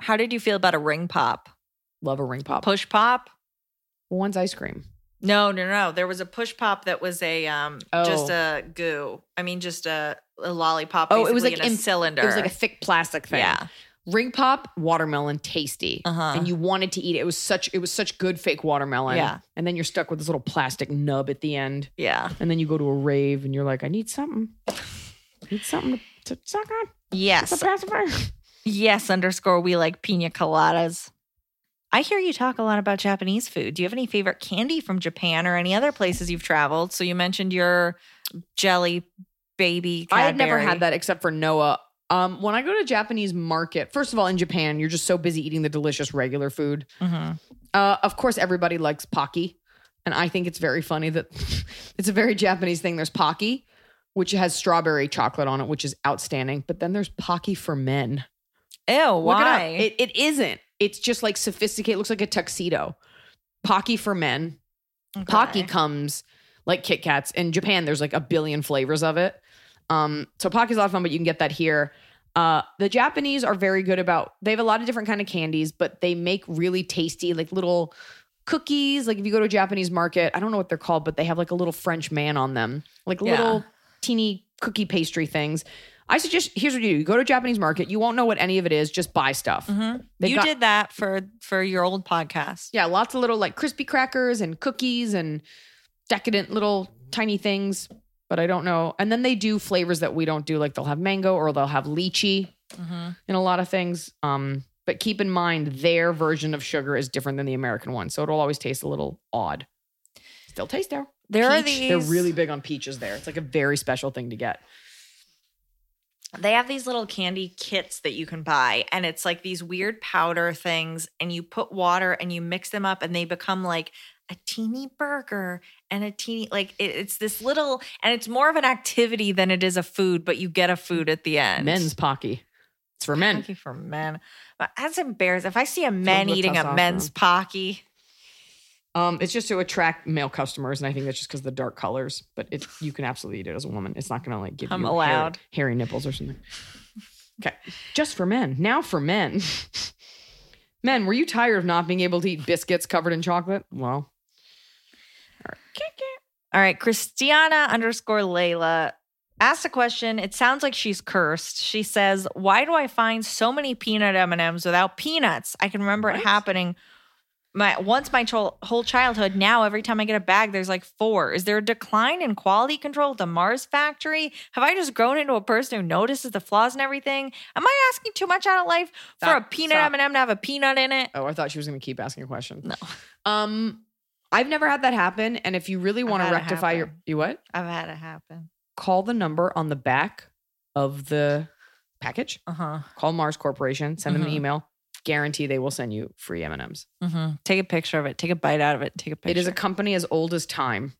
Speaker 3: How did you feel about a ring pop?
Speaker 2: Love a ring pop.
Speaker 3: Push pop?
Speaker 2: One's ice cream.
Speaker 3: No, no, no. There was a push pop that was a um just
Speaker 2: Oh.
Speaker 3: a goo. I mean, just a, a lollipop.
Speaker 2: Oh, it was like
Speaker 3: in a
Speaker 2: in-
Speaker 3: cylinder.
Speaker 2: It was like a thick plastic thing.
Speaker 3: yeah.
Speaker 2: Ring pop, watermelon, tasty,
Speaker 3: Uh-huh.
Speaker 2: and you wanted to eat it. It was such it was such good fake watermelon.
Speaker 3: Yeah.
Speaker 2: and then you're stuck with this little plastic nub at the end,
Speaker 3: Yeah.
Speaker 2: and then you go to a rave, and you're like, I need something, I need something to, to suck on.
Speaker 3: Yes.
Speaker 2: It's a pacifier.
Speaker 3: Yes. Underscore. We like pina coladas. I hear you talk a lot about Japanese food. Do you have any favorite candy from Japan or any other places you've traveled? So you mentioned your jelly baby.
Speaker 2: I had never had that except for Noah. Um, when I go to Japanese market, first of all, in Japan, you're just so busy eating the delicious regular food.
Speaker 3: Mhm.
Speaker 2: Uh, of course, everybody likes Pocky, and I think it's very funny that <laughs> it's a very Japanese thing. There's Pocky, which has strawberry chocolate on it, which is outstanding. But then there's Pocky for men.
Speaker 3: Ew.
Speaker 2: Look it.
Speaker 3: Why?
Speaker 2: It, it isn't. It's just like sophisticated. It looks like a tuxedo. Pocky for men. Pocky comes like Kit Kats. In Japan, there's like a billion flavors of it. Um, so Pocky's a lot of fun, but you can get that here. Uh, the Japanese are very good about. They have a lot of different kind of candies, but they make really tasty, like little cookies. Like if you go to a Japanese market, I don't know what they're called, but they have like a little French man on them, like
Speaker 3: Yeah.
Speaker 2: little teeny cookie pastry things. I suggest here's what you do: you go to a Japanese market, you won't know what any of it is, just buy stuff.
Speaker 3: Mhm. You
Speaker 2: got-
Speaker 3: did that for for your old podcast.
Speaker 2: Yeah, lots of little like crispy crackers and cookies and decadent little tiny things, but I don't know. And then they do flavors that we don't do, like they'll have mango or they'll have lychee
Speaker 3: Mhm.
Speaker 2: in a lot of things. Um, but keep in mind their version of sugar is different than the American one, so it'll always taste a little odd. Still taste there.
Speaker 3: There are
Speaker 2: Peach, They're really big on peaches there. It's like a very special thing to get.
Speaker 3: They have these little candy kits that you can buy, and it's like these weird powder things, and you put water and you mix them up, and they become like a teeny burger and a teeny like it- it's this little, and it's more of an activity than it is a food, but you get a food at the end.
Speaker 2: Men's pocky. It's for men.
Speaker 3: Pocky for men. But that's embarrassing. If I see a man eating a men's pocky,
Speaker 2: Um, it's just to attract male customers, and I think that's just because the dark colors. But it you can absolutely eat it as a woman. It's not going to like give
Speaker 3: I'm
Speaker 2: you
Speaker 3: allowed.
Speaker 2: hairy, hairy nipples or something. Okay, just for men. Now for men. <laughs> men, were you tired of not being able to eat biscuits covered in chocolate? Well,
Speaker 3: All right, Christiana underscore Layla asked a question. It sounds like she's cursed. She says, "Why do I find so many peanut M and M's without peanuts? I can remember it happening my once my whole childhood. Now every time I get a bag, there's like four. Is there a decline in quality control at the Mars factory? Have I just grown into a person who notices the flaws and everything? Am I asking too much out of life for a peanut. M and M to have a peanut in it?
Speaker 2: oh, I thought she was going to keep asking a question.
Speaker 3: No.
Speaker 2: Um, I've never had that happen, and if you really want to rectify your you what?
Speaker 3: I've had it happen.
Speaker 2: Call the number on the back of the package.
Speaker 3: Uh huh.
Speaker 2: Call Mars Corporation. Send them an
Speaker 3: Mhm.
Speaker 2: email. Guarantee they will send you free M and M's.
Speaker 3: Take a picture of it. Take a bite out of it. Take a picture.
Speaker 2: It is a company as old as time.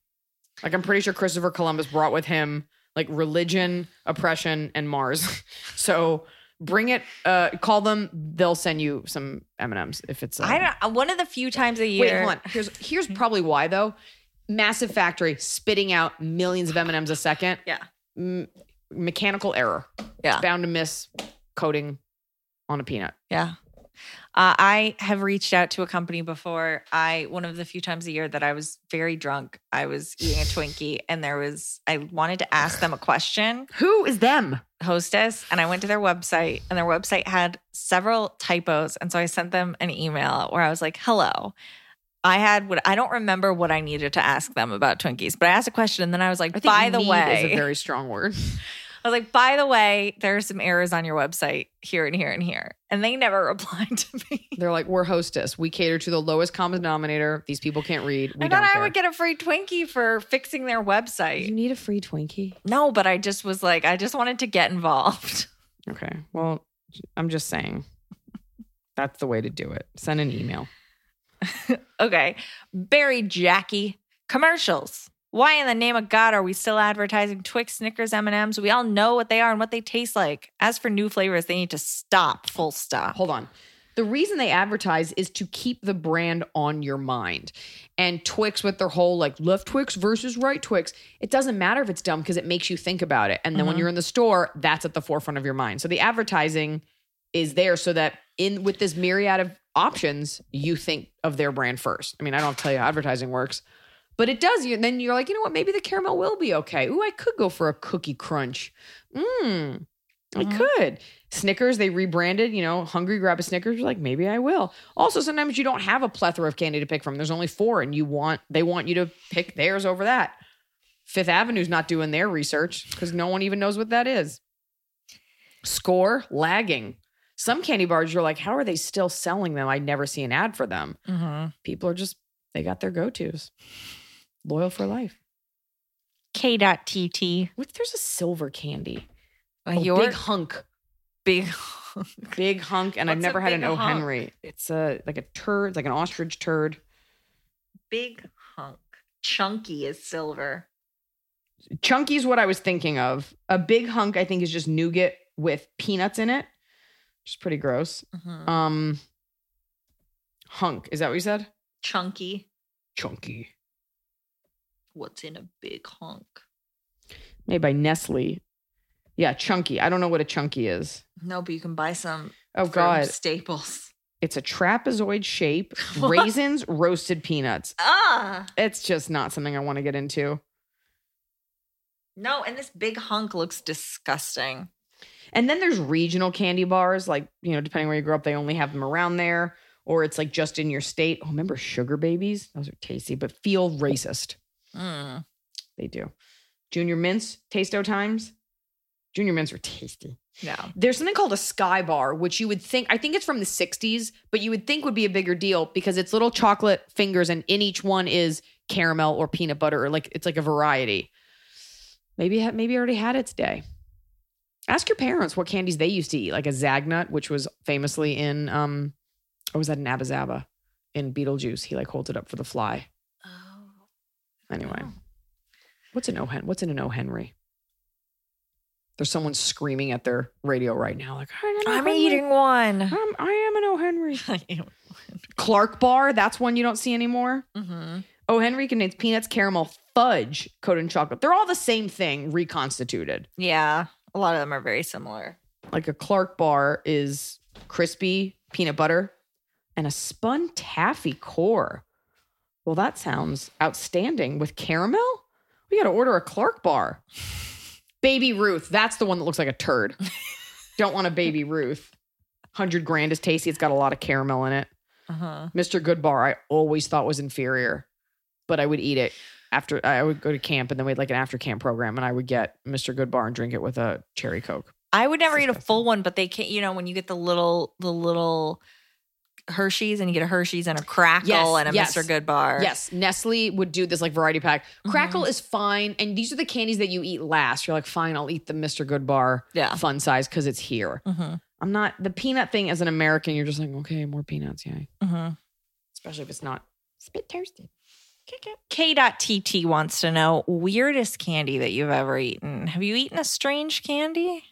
Speaker 2: Like I'm pretty sure Christopher Columbus brought with him like religion, oppression, and Mars. <laughs> so bring it. Uh, call them. They'll send you some M and M's if it's. Uh,
Speaker 3: I don't. One of the few times a year.
Speaker 2: Wait, hold on. Here's here's probably why though. Massive factory spitting out millions of M and M's a second.
Speaker 3: Yeah.
Speaker 2: M- mechanical error.
Speaker 3: Yeah.
Speaker 2: Bound to miss coating on a peanut.
Speaker 3: Yeah. Uh, I have reached out to a company before. I one of the few times a year that I was very drunk. I was eating a Twinkie, and there was I wanted to ask them a question,
Speaker 2: Who is them?
Speaker 3: hostess, and I went to their website, and their website had several typos, and so I sent them an email where I was like, "Hello." I had what I don't remember what I needed to ask them about Twinkies, but I asked a question, and then I was like,
Speaker 2: I
Speaker 3: "By the way,
Speaker 2: is a very strong word. <laughs>
Speaker 3: was like, by the way, there are some errors on your website here and here and here. And they never <laughs> replied to me.
Speaker 2: They're like, we're hostess. We cater to the lowest common denominator. These people can't read. We
Speaker 3: I thought I would get a free Twinkie for fixing their website.
Speaker 2: You need a free Twinkie.
Speaker 3: No, but I just was like, I just wanted to get involved. <laughs>
Speaker 2: Okay. Well, I'm just saying that's the way to do it. Send an email. <laughs>
Speaker 3: okay. Barry Jackie. Commercials. Why in the name of God are we still advertising Twix, Snickers, M&Ms? We all know what they are and what they taste like. As for new flavors, they need to stop. Full stop.
Speaker 2: Hold on. The reason they advertise is to keep the brand on your mind. And Twix with their whole like left Twix versus right Twix, it doesn't matter if it's dumb because it makes you think about it. And then when mm-hmm. you're in the store, that's at the forefront of your mind. So the advertising is there so that in with this myriad of options, you think of their brand first. I mean, I don't have to tell you how advertising works, but it does. You then you're like, you know what? Maybe the caramel will be okay. Ooh, I could go for a cookie crunch. Mmm. I could. Snickers, they rebranded, you know, hungry, grab a Snickers. You're like, maybe I will. Also, sometimes you don't have a plethora of candy to pick from. There's only four, and you want they want you to pick theirs over that. Fifth Avenue's not doing their research because no one even knows what that is. Score lagging. Some candy bars, you're like, how are they still selling them? I never see an ad for them.
Speaker 3: Mm-hmm.
Speaker 2: People are just they got their go-tos. Loyal for life.
Speaker 3: K.TT.
Speaker 2: What if there's a silver candy.
Speaker 3: Uh,
Speaker 2: Oh,
Speaker 3: your
Speaker 2: big hunk.
Speaker 3: big.
Speaker 2: big hunk, and I've
Speaker 3: What's a
Speaker 2: never had an O.
Speaker 3: hunk?
Speaker 2: Henry. It's a like a turd, it's like an ostrich turd.
Speaker 3: big hunk. Chunky is silver.
Speaker 2: Chunky is what I was thinking of. A big hunk, I think, is just nougat with peanuts in it, which is pretty gross.
Speaker 3: Mhm.
Speaker 2: Um, hunk is that what you said?
Speaker 3: Chunky.
Speaker 2: Chunky,
Speaker 3: What's in a big hunk?
Speaker 2: made by Nestle. Yeah, chunky. I don't know what a chunky is.
Speaker 3: No, but you can buy some.
Speaker 2: Oh God,
Speaker 3: Staples.
Speaker 2: it's a trapezoid shape, <laughs> raisins, roasted peanuts.
Speaker 3: Ah,
Speaker 2: It's just not something I want to get into.
Speaker 3: no, and this big hunk looks disgusting.
Speaker 2: And then there's regional candy bars, like, you know, depending where you grew up, they only have them around there, or it's like just in your state. Oh, remember sugar babies? Those are tasty, but feel racist.
Speaker 3: Mm.
Speaker 2: They do. Junior mints, Tasto times. Junior mints are tasty.
Speaker 3: No.
Speaker 2: There's something called a sky bar, which you would think, I think it's from the 60s, but you would think would be a bigger deal because it's little chocolate fingers and in each one is caramel or peanut butter or like it's like a variety. Maybe, maybe already had its day. Ask your parents what candies they used to eat, like a Zagnut, which was famously in, um, or was that an Abba Zaba in Beetlejuice? He like holds it up for the fly.
Speaker 3: Oh.
Speaker 2: Anyway,
Speaker 3: Oh.
Speaker 2: what's an O Hen? What's in an O Henry? There's someone screaming at their radio right now, like "I'm, an O.
Speaker 3: I'm
Speaker 2: Henry.
Speaker 3: eating one.
Speaker 2: I'm, I am an O Henry. <laughs> Clark bar, that's one you don't see anymore.
Speaker 3: mm-hmm.
Speaker 2: O Henry contains peanuts, caramel, fudge coated in chocolate. They're all the same thing, reconstituted.
Speaker 3: Yeah, a lot of them are very similar.
Speaker 2: Like a Clark bar is crispy peanut butter and a spun taffy core. Well, that sounds outstanding with caramel. We got to order a Clark bar. Baby Ruth, that's the one that looks like a turd. <laughs> Don't want a Baby Ruth. 100 grand is tasty. It's got a lot of caramel in it.
Speaker 3: Uh-huh.
Speaker 2: Mr. Goodbar, I always thought was inferior, but I would eat it after I would go to camp and then we had like an after camp program and I would get Mr. Goodbar and drink it with a cherry Coke.
Speaker 3: I would never eat a full one, but they can't, you know, when you get the little the little Hershey's and you get a Hershey's and a crackle
Speaker 2: Yes,
Speaker 3: and a
Speaker 2: yes.
Speaker 3: Mr. Goodbar.
Speaker 2: Yes, Nestle would do this like variety pack. Crackle
Speaker 3: Mm-hmm.
Speaker 2: is fine. And these are the candies that you eat last. You're like, fine, I'll eat the Mr. Goodbar
Speaker 3: Yeah.
Speaker 2: fun size because it's here.
Speaker 3: Mm-hmm.
Speaker 2: I'm not the peanut thing as an American, you're just like, okay, more peanuts, yay.
Speaker 3: Mm-hmm.
Speaker 2: Especially if it's not spit toasted. Kick it.
Speaker 3: K.TT wants to know weirdest candy that you've ever eaten. Have you eaten a strange candy?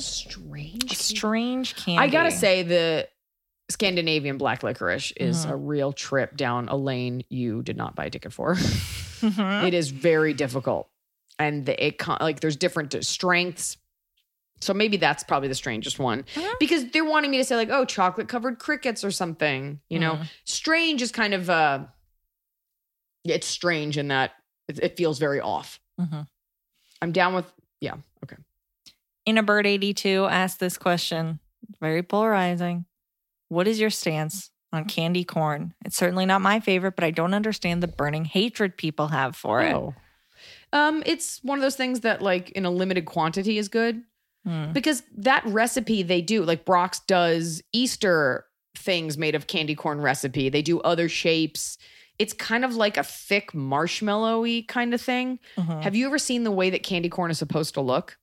Speaker 2: Strange.
Speaker 3: Strange candy.
Speaker 2: I gotta say the Scandinavian black licorice is
Speaker 3: Mhm.
Speaker 2: a real trip down a lane you did not buy a ticket for.
Speaker 3: Mhm.
Speaker 2: it is very difficult, and the, it like there's different strengths. So maybe that's probably the strangest one
Speaker 3: Mhm.
Speaker 2: because they're wanting me to say like, oh, chocolate covered crickets or something. You know,
Speaker 3: Mhm.
Speaker 2: strange is kind of uh, it's strange in that it, it feels very off.
Speaker 3: Mhm.
Speaker 2: I'm down with yeah. Okay.
Speaker 3: In a bird 82 asked this question, very polarizing. What is your stance on candy corn? It's certainly not my favorite, but I don't understand the burning hatred people have for it.
Speaker 2: Oh. Um, it's one of those things that like in a limited quantity is good
Speaker 3: Hmm.
Speaker 2: because that recipe they do like Brach's does Easter things made of candy corn recipe. They do other shapes. It's kind of like a thick marshmallowy kind of thing.
Speaker 3: Mhm.
Speaker 2: Have you ever seen the way that candy corn is supposed to look?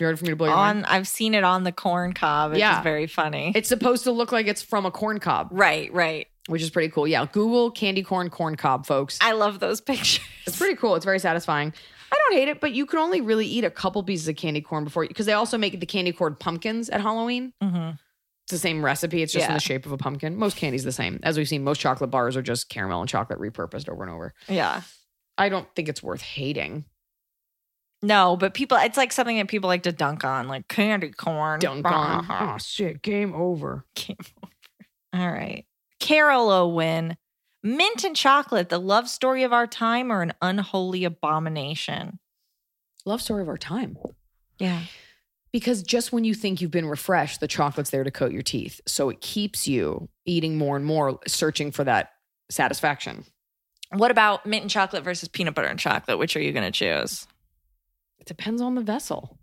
Speaker 2: You ready for me to blow your mind?
Speaker 3: On, I've seen it on the corn cob. It's
Speaker 2: Yeah.
Speaker 3: very funny.
Speaker 2: It's supposed to look like it's from a corn cob,
Speaker 3: right, right.
Speaker 2: which is pretty cool. Yeah, Google candy corn corn cob, folks.
Speaker 3: I love those <laughs> pictures.
Speaker 2: It's pretty cool. It's very satisfying. I don't hate it, but you can only really eat a couple pieces of candy corn before because they also make the candy corn pumpkins at Halloween.
Speaker 3: Mhm.
Speaker 2: It's the same recipe. It's just in the shape of a pumpkin. Most candy's the same. As we've seen, most chocolate bars are just caramel and chocolate repurposed over and over.
Speaker 3: Yeah.
Speaker 2: I don't think it's worth hating.
Speaker 3: No, but people, it's like something that people like to dunk on, like candy corn.
Speaker 2: Dunk on. Oh <laughs> shit, game over.
Speaker 3: Game over. All right. Carol Owen. Mint and chocolate, the love story of our time or an unholy abomination?
Speaker 2: Love story of our time.
Speaker 3: Yeah.
Speaker 2: Because just when you think you've been refreshed, the chocolate's there to coat your teeth. So it keeps you eating more and more, searching for that satisfaction.
Speaker 3: What about mint and chocolate versus peanut butter and chocolate? Which are you going to choose?
Speaker 2: It depends on the vessel.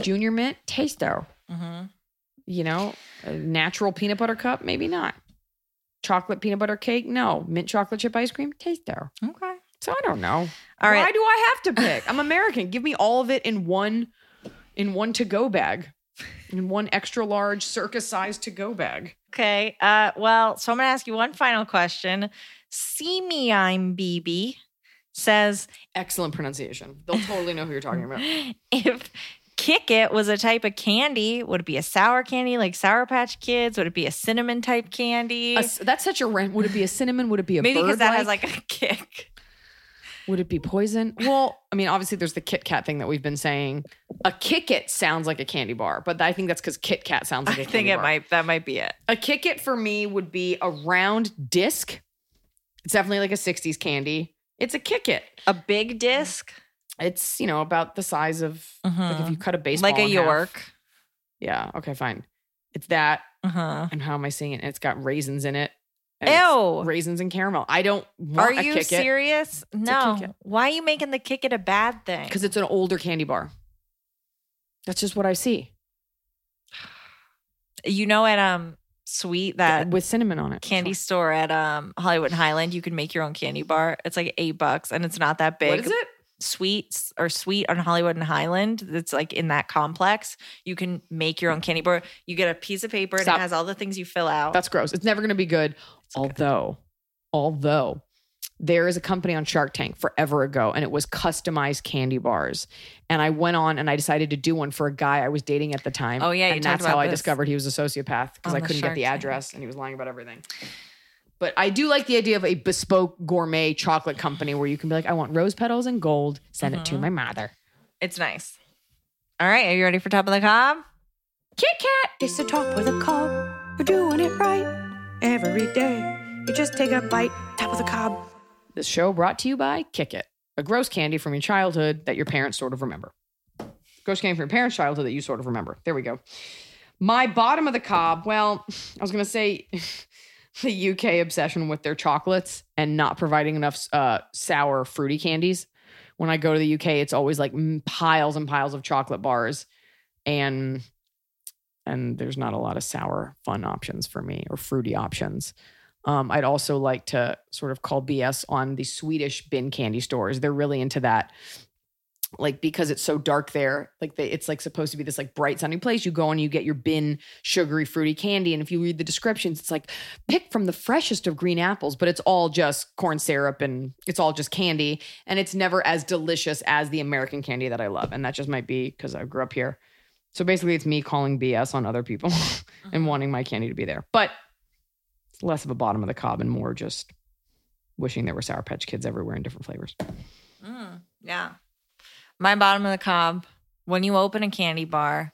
Speaker 2: Junior mint, tasto.
Speaker 3: Mm-hmm.
Speaker 2: You know, a natural peanut butter cup, maybe not. Chocolate peanut butter cake, no. Mint chocolate chip ice cream, tasto.
Speaker 3: Okay.
Speaker 2: So I don't know.
Speaker 3: All right.
Speaker 2: Why do I have to pick? I'm American. Give me all of it in one in one to go bag. In one extra large circus size to go bag.
Speaker 3: Okay. Uh, well, so I'm going to ask you one final question. See me, I'm BB says
Speaker 2: Excellent pronunciation. They'll totally know who you're talking about. <laughs>
Speaker 3: if Kick It was a type of candy, would it be a sour candy like Sour Patch Kids? Would it be a cinnamon type candy?
Speaker 2: A that's such a rent. Would it be a cinnamon? Would it be a
Speaker 3: Maybe because that has like a kick.
Speaker 2: Would it be poison? Well, I mean, obviously there's the Kit Kat thing that we've been saying. A Kit It sounds like a candy bar, but I think that's because Kit Kat sounds like a
Speaker 3: I
Speaker 2: candy
Speaker 3: think it
Speaker 2: bar.
Speaker 3: might that might be it.
Speaker 2: A Kit It for me would be a round disc. It's definitely like a 60s candy. It's a Kit It.
Speaker 3: A big disc,
Speaker 2: It's, you know, about the size of like if you cut a baseball
Speaker 3: like a
Speaker 2: in half.
Speaker 3: York.
Speaker 2: Yeah, okay, fine. It's that.
Speaker 3: Uh-huh.
Speaker 2: And how am I seeing it? And it's got raisins in it.
Speaker 3: Ew.
Speaker 2: Raisins and caramel. I don't
Speaker 3: Are you serious?
Speaker 2: a
Speaker 3: No. Why are you making the kick it a bad thing?
Speaker 2: because it's an older candy bar. That's just what I see.
Speaker 3: you know at um Sweet that
Speaker 2: with cinnamon on it.
Speaker 3: candy store at um Hollywood and Highland, you can make your own candy bar. It's like eight bucks and it's not that big.
Speaker 2: What is it?
Speaker 3: Sweets or sweet on Hollywood and Highland. That's like in that complex. You can make your own candy bar. You get a piece of paper and
Speaker 2: Stop.
Speaker 3: it has all the things you fill out.
Speaker 2: That's gross. It's never going to be good. although, although there is a company on Shark Tank forever ago, and it was customized candy bars. And I went on and I decided to do one for a guy I was dating at the time.
Speaker 3: Oh, yeah,
Speaker 2: and
Speaker 3: talked
Speaker 2: that's how
Speaker 3: about
Speaker 2: I
Speaker 3: this
Speaker 2: discovered he was a sociopath because I couldn't get
Speaker 3: Shark
Speaker 2: the
Speaker 3: Tank.
Speaker 2: address and he was lying about everything. But I do like the idea of a bespoke gourmet chocolate company where you can be like, I want rose petals and gold. Send it
Speaker 3: Mm-hmm.
Speaker 2: to my mother.
Speaker 3: it's nice. All right, are you ready for top of the cob?
Speaker 2: Kit Kat.
Speaker 1: It's the top of the cob. We're doing it right every day. You just take a bite, top of the cob.
Speaker 2: This show brought to you by Kick It, a gross candy from your childhood that your parents sort of remember. Gross candy from your parents' childhood that you sort of remember. There we go. My bottom of the cob, well, I was going to say <laughs> the UK obsession with their chocolates and not providing enough uh, sour, fruity candies. When I go to the UK, it's always like piles and piles of chocolate bars. And and there's not a lot of sour fun options for me or fruity options. Um, I'd also like to sort of call BS on the Swedish bin candy stores. They're really into that. Like because it's so dark there, like they, it's like supposed to be this like bright sunny place. You go and you get your bin sugary fruity candy, and if you read the descriptions, it's like pick from the freshest of green apples, but it's all just corn syrup and it's all just candy, and it's never as delicious as the American candy that I love. And that just might be because I grew up here. So basically, it's me calling BS on other people <laughs> and wanting my candy to be there, but it's less of a bottom of the cob and more just wishing there were Sour Patch Kids everywhere in different flavors.
Speaker 3: Mm, yeah. My bottom of the cob, when you open a candy bar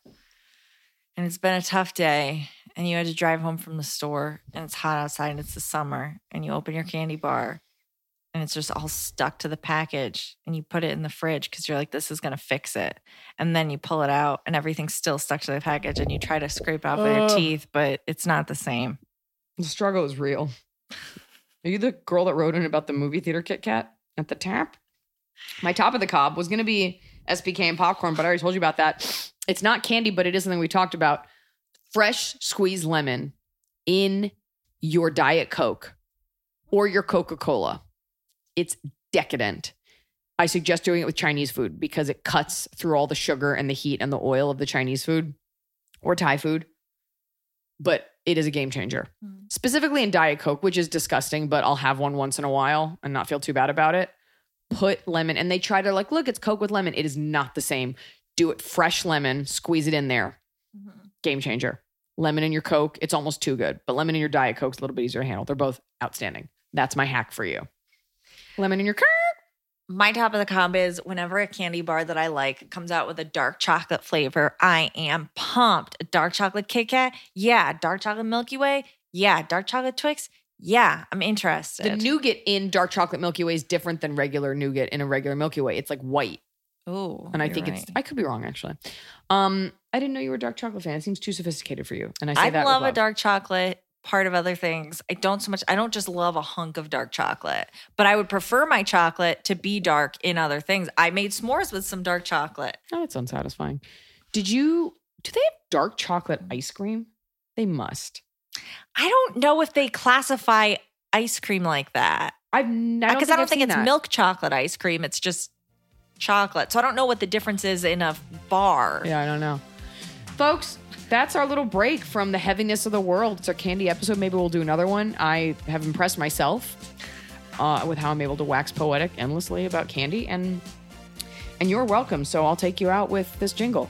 Speaker 3: and it's been a tough day and you had to drive home from the store and it's hot outside and it's the summer and you open your candy bar and it's just all stuck to the package and you put it in the fridge because you're like, this is going to fix it. And then you pull it out and everything's still stuck to the package and you try to scrape out with your teeth, but it's not the same.
Speaker 2: The struggle is real. Are you the girl that wrote in about the movie theater Kit Kat at the tap? My top of the cob was going to be SPK and popcorn, but I already told you about that. It's not candy, but it is something we talked about. Fresh squeezed lemon in your Diet Coke or your Coca Cola. It's decadent. I suggest doing it with Chinese food because it cuts through all the sugar and the heat and the oil of the Chinese food or Thai food. But it is a game changer, mm. specifically in Diet Coke, which is disgusting, but I'll have one once in a while and not feel too bad about it. Put lemon, and they try to like, look, it's Coke with lemon. It is not the same. Do it fresh lemon, squeeze it in there. Mm-hmm. Game changer. Lemon in your Coke, it's almost too good, but lemon in your Diet Coke's a little bit easier to handle. They're both outstanding. That's my hack for you. Lemon in your Coke.
Speaker 3: My top of the comb is whenever a candy bar that I like comes out with a dark chocolate flavor, I am pumped. A dark chocolate Kit Kat, yeah. Dark chocolate Milky Way, yeah. Dark chocolate Twix, yeah. I'm interested.
Speaker 2: The nougat in dark chocolate Milky Way is different than regular nougat in a regular Milky Way. It's like white.
Speaker 3: Oh,
Speaker 2: And I think it's. I could be wrong actually. Um, I didn't know you were a dark chocolate fan. It seems too sophisticated for you. And I say
Speaker 3: I
Speaker 2: that
Speaker 3: love
Speaker 2: with
Speaker 3: a dark chocolate. Part of other things, I don't so much. I don't just love a hunk of dark chocolate, but I would prefer my chocolate to be dark in other things. I made s'mores with some dark chocolate.
Speaker 2: Oh, that's unsatisfying. Did you do they have dark chocolate ice cream? They must.
Speaker 3: I don't know if they classify ice cream like that
Speaker 2: I've never,
Speaker 3: because I uh, don't
Speaker 2: I've
Speaker 3: think it's
Speaker 2: that.
Speaker 3: milk chocolate ice cream. It's just chocolate. So I don't know what the difference is in a bar.
Speaker 2: Yeah, I don't know. Folks, that's our little break from the heaviness of the world. It's our candy episode. Maybe we'll do another one. I have impressed myself uh, with how I'm able to wax poetic endlessly about candy, and and you're welcome. So I'll take you out with this jingle.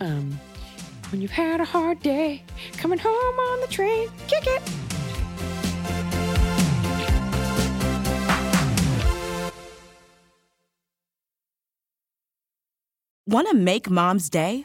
Speaker 2: Um, when you've had a hard day, coming home on the train, kick it.
Speaker 6: Want to make mom's day?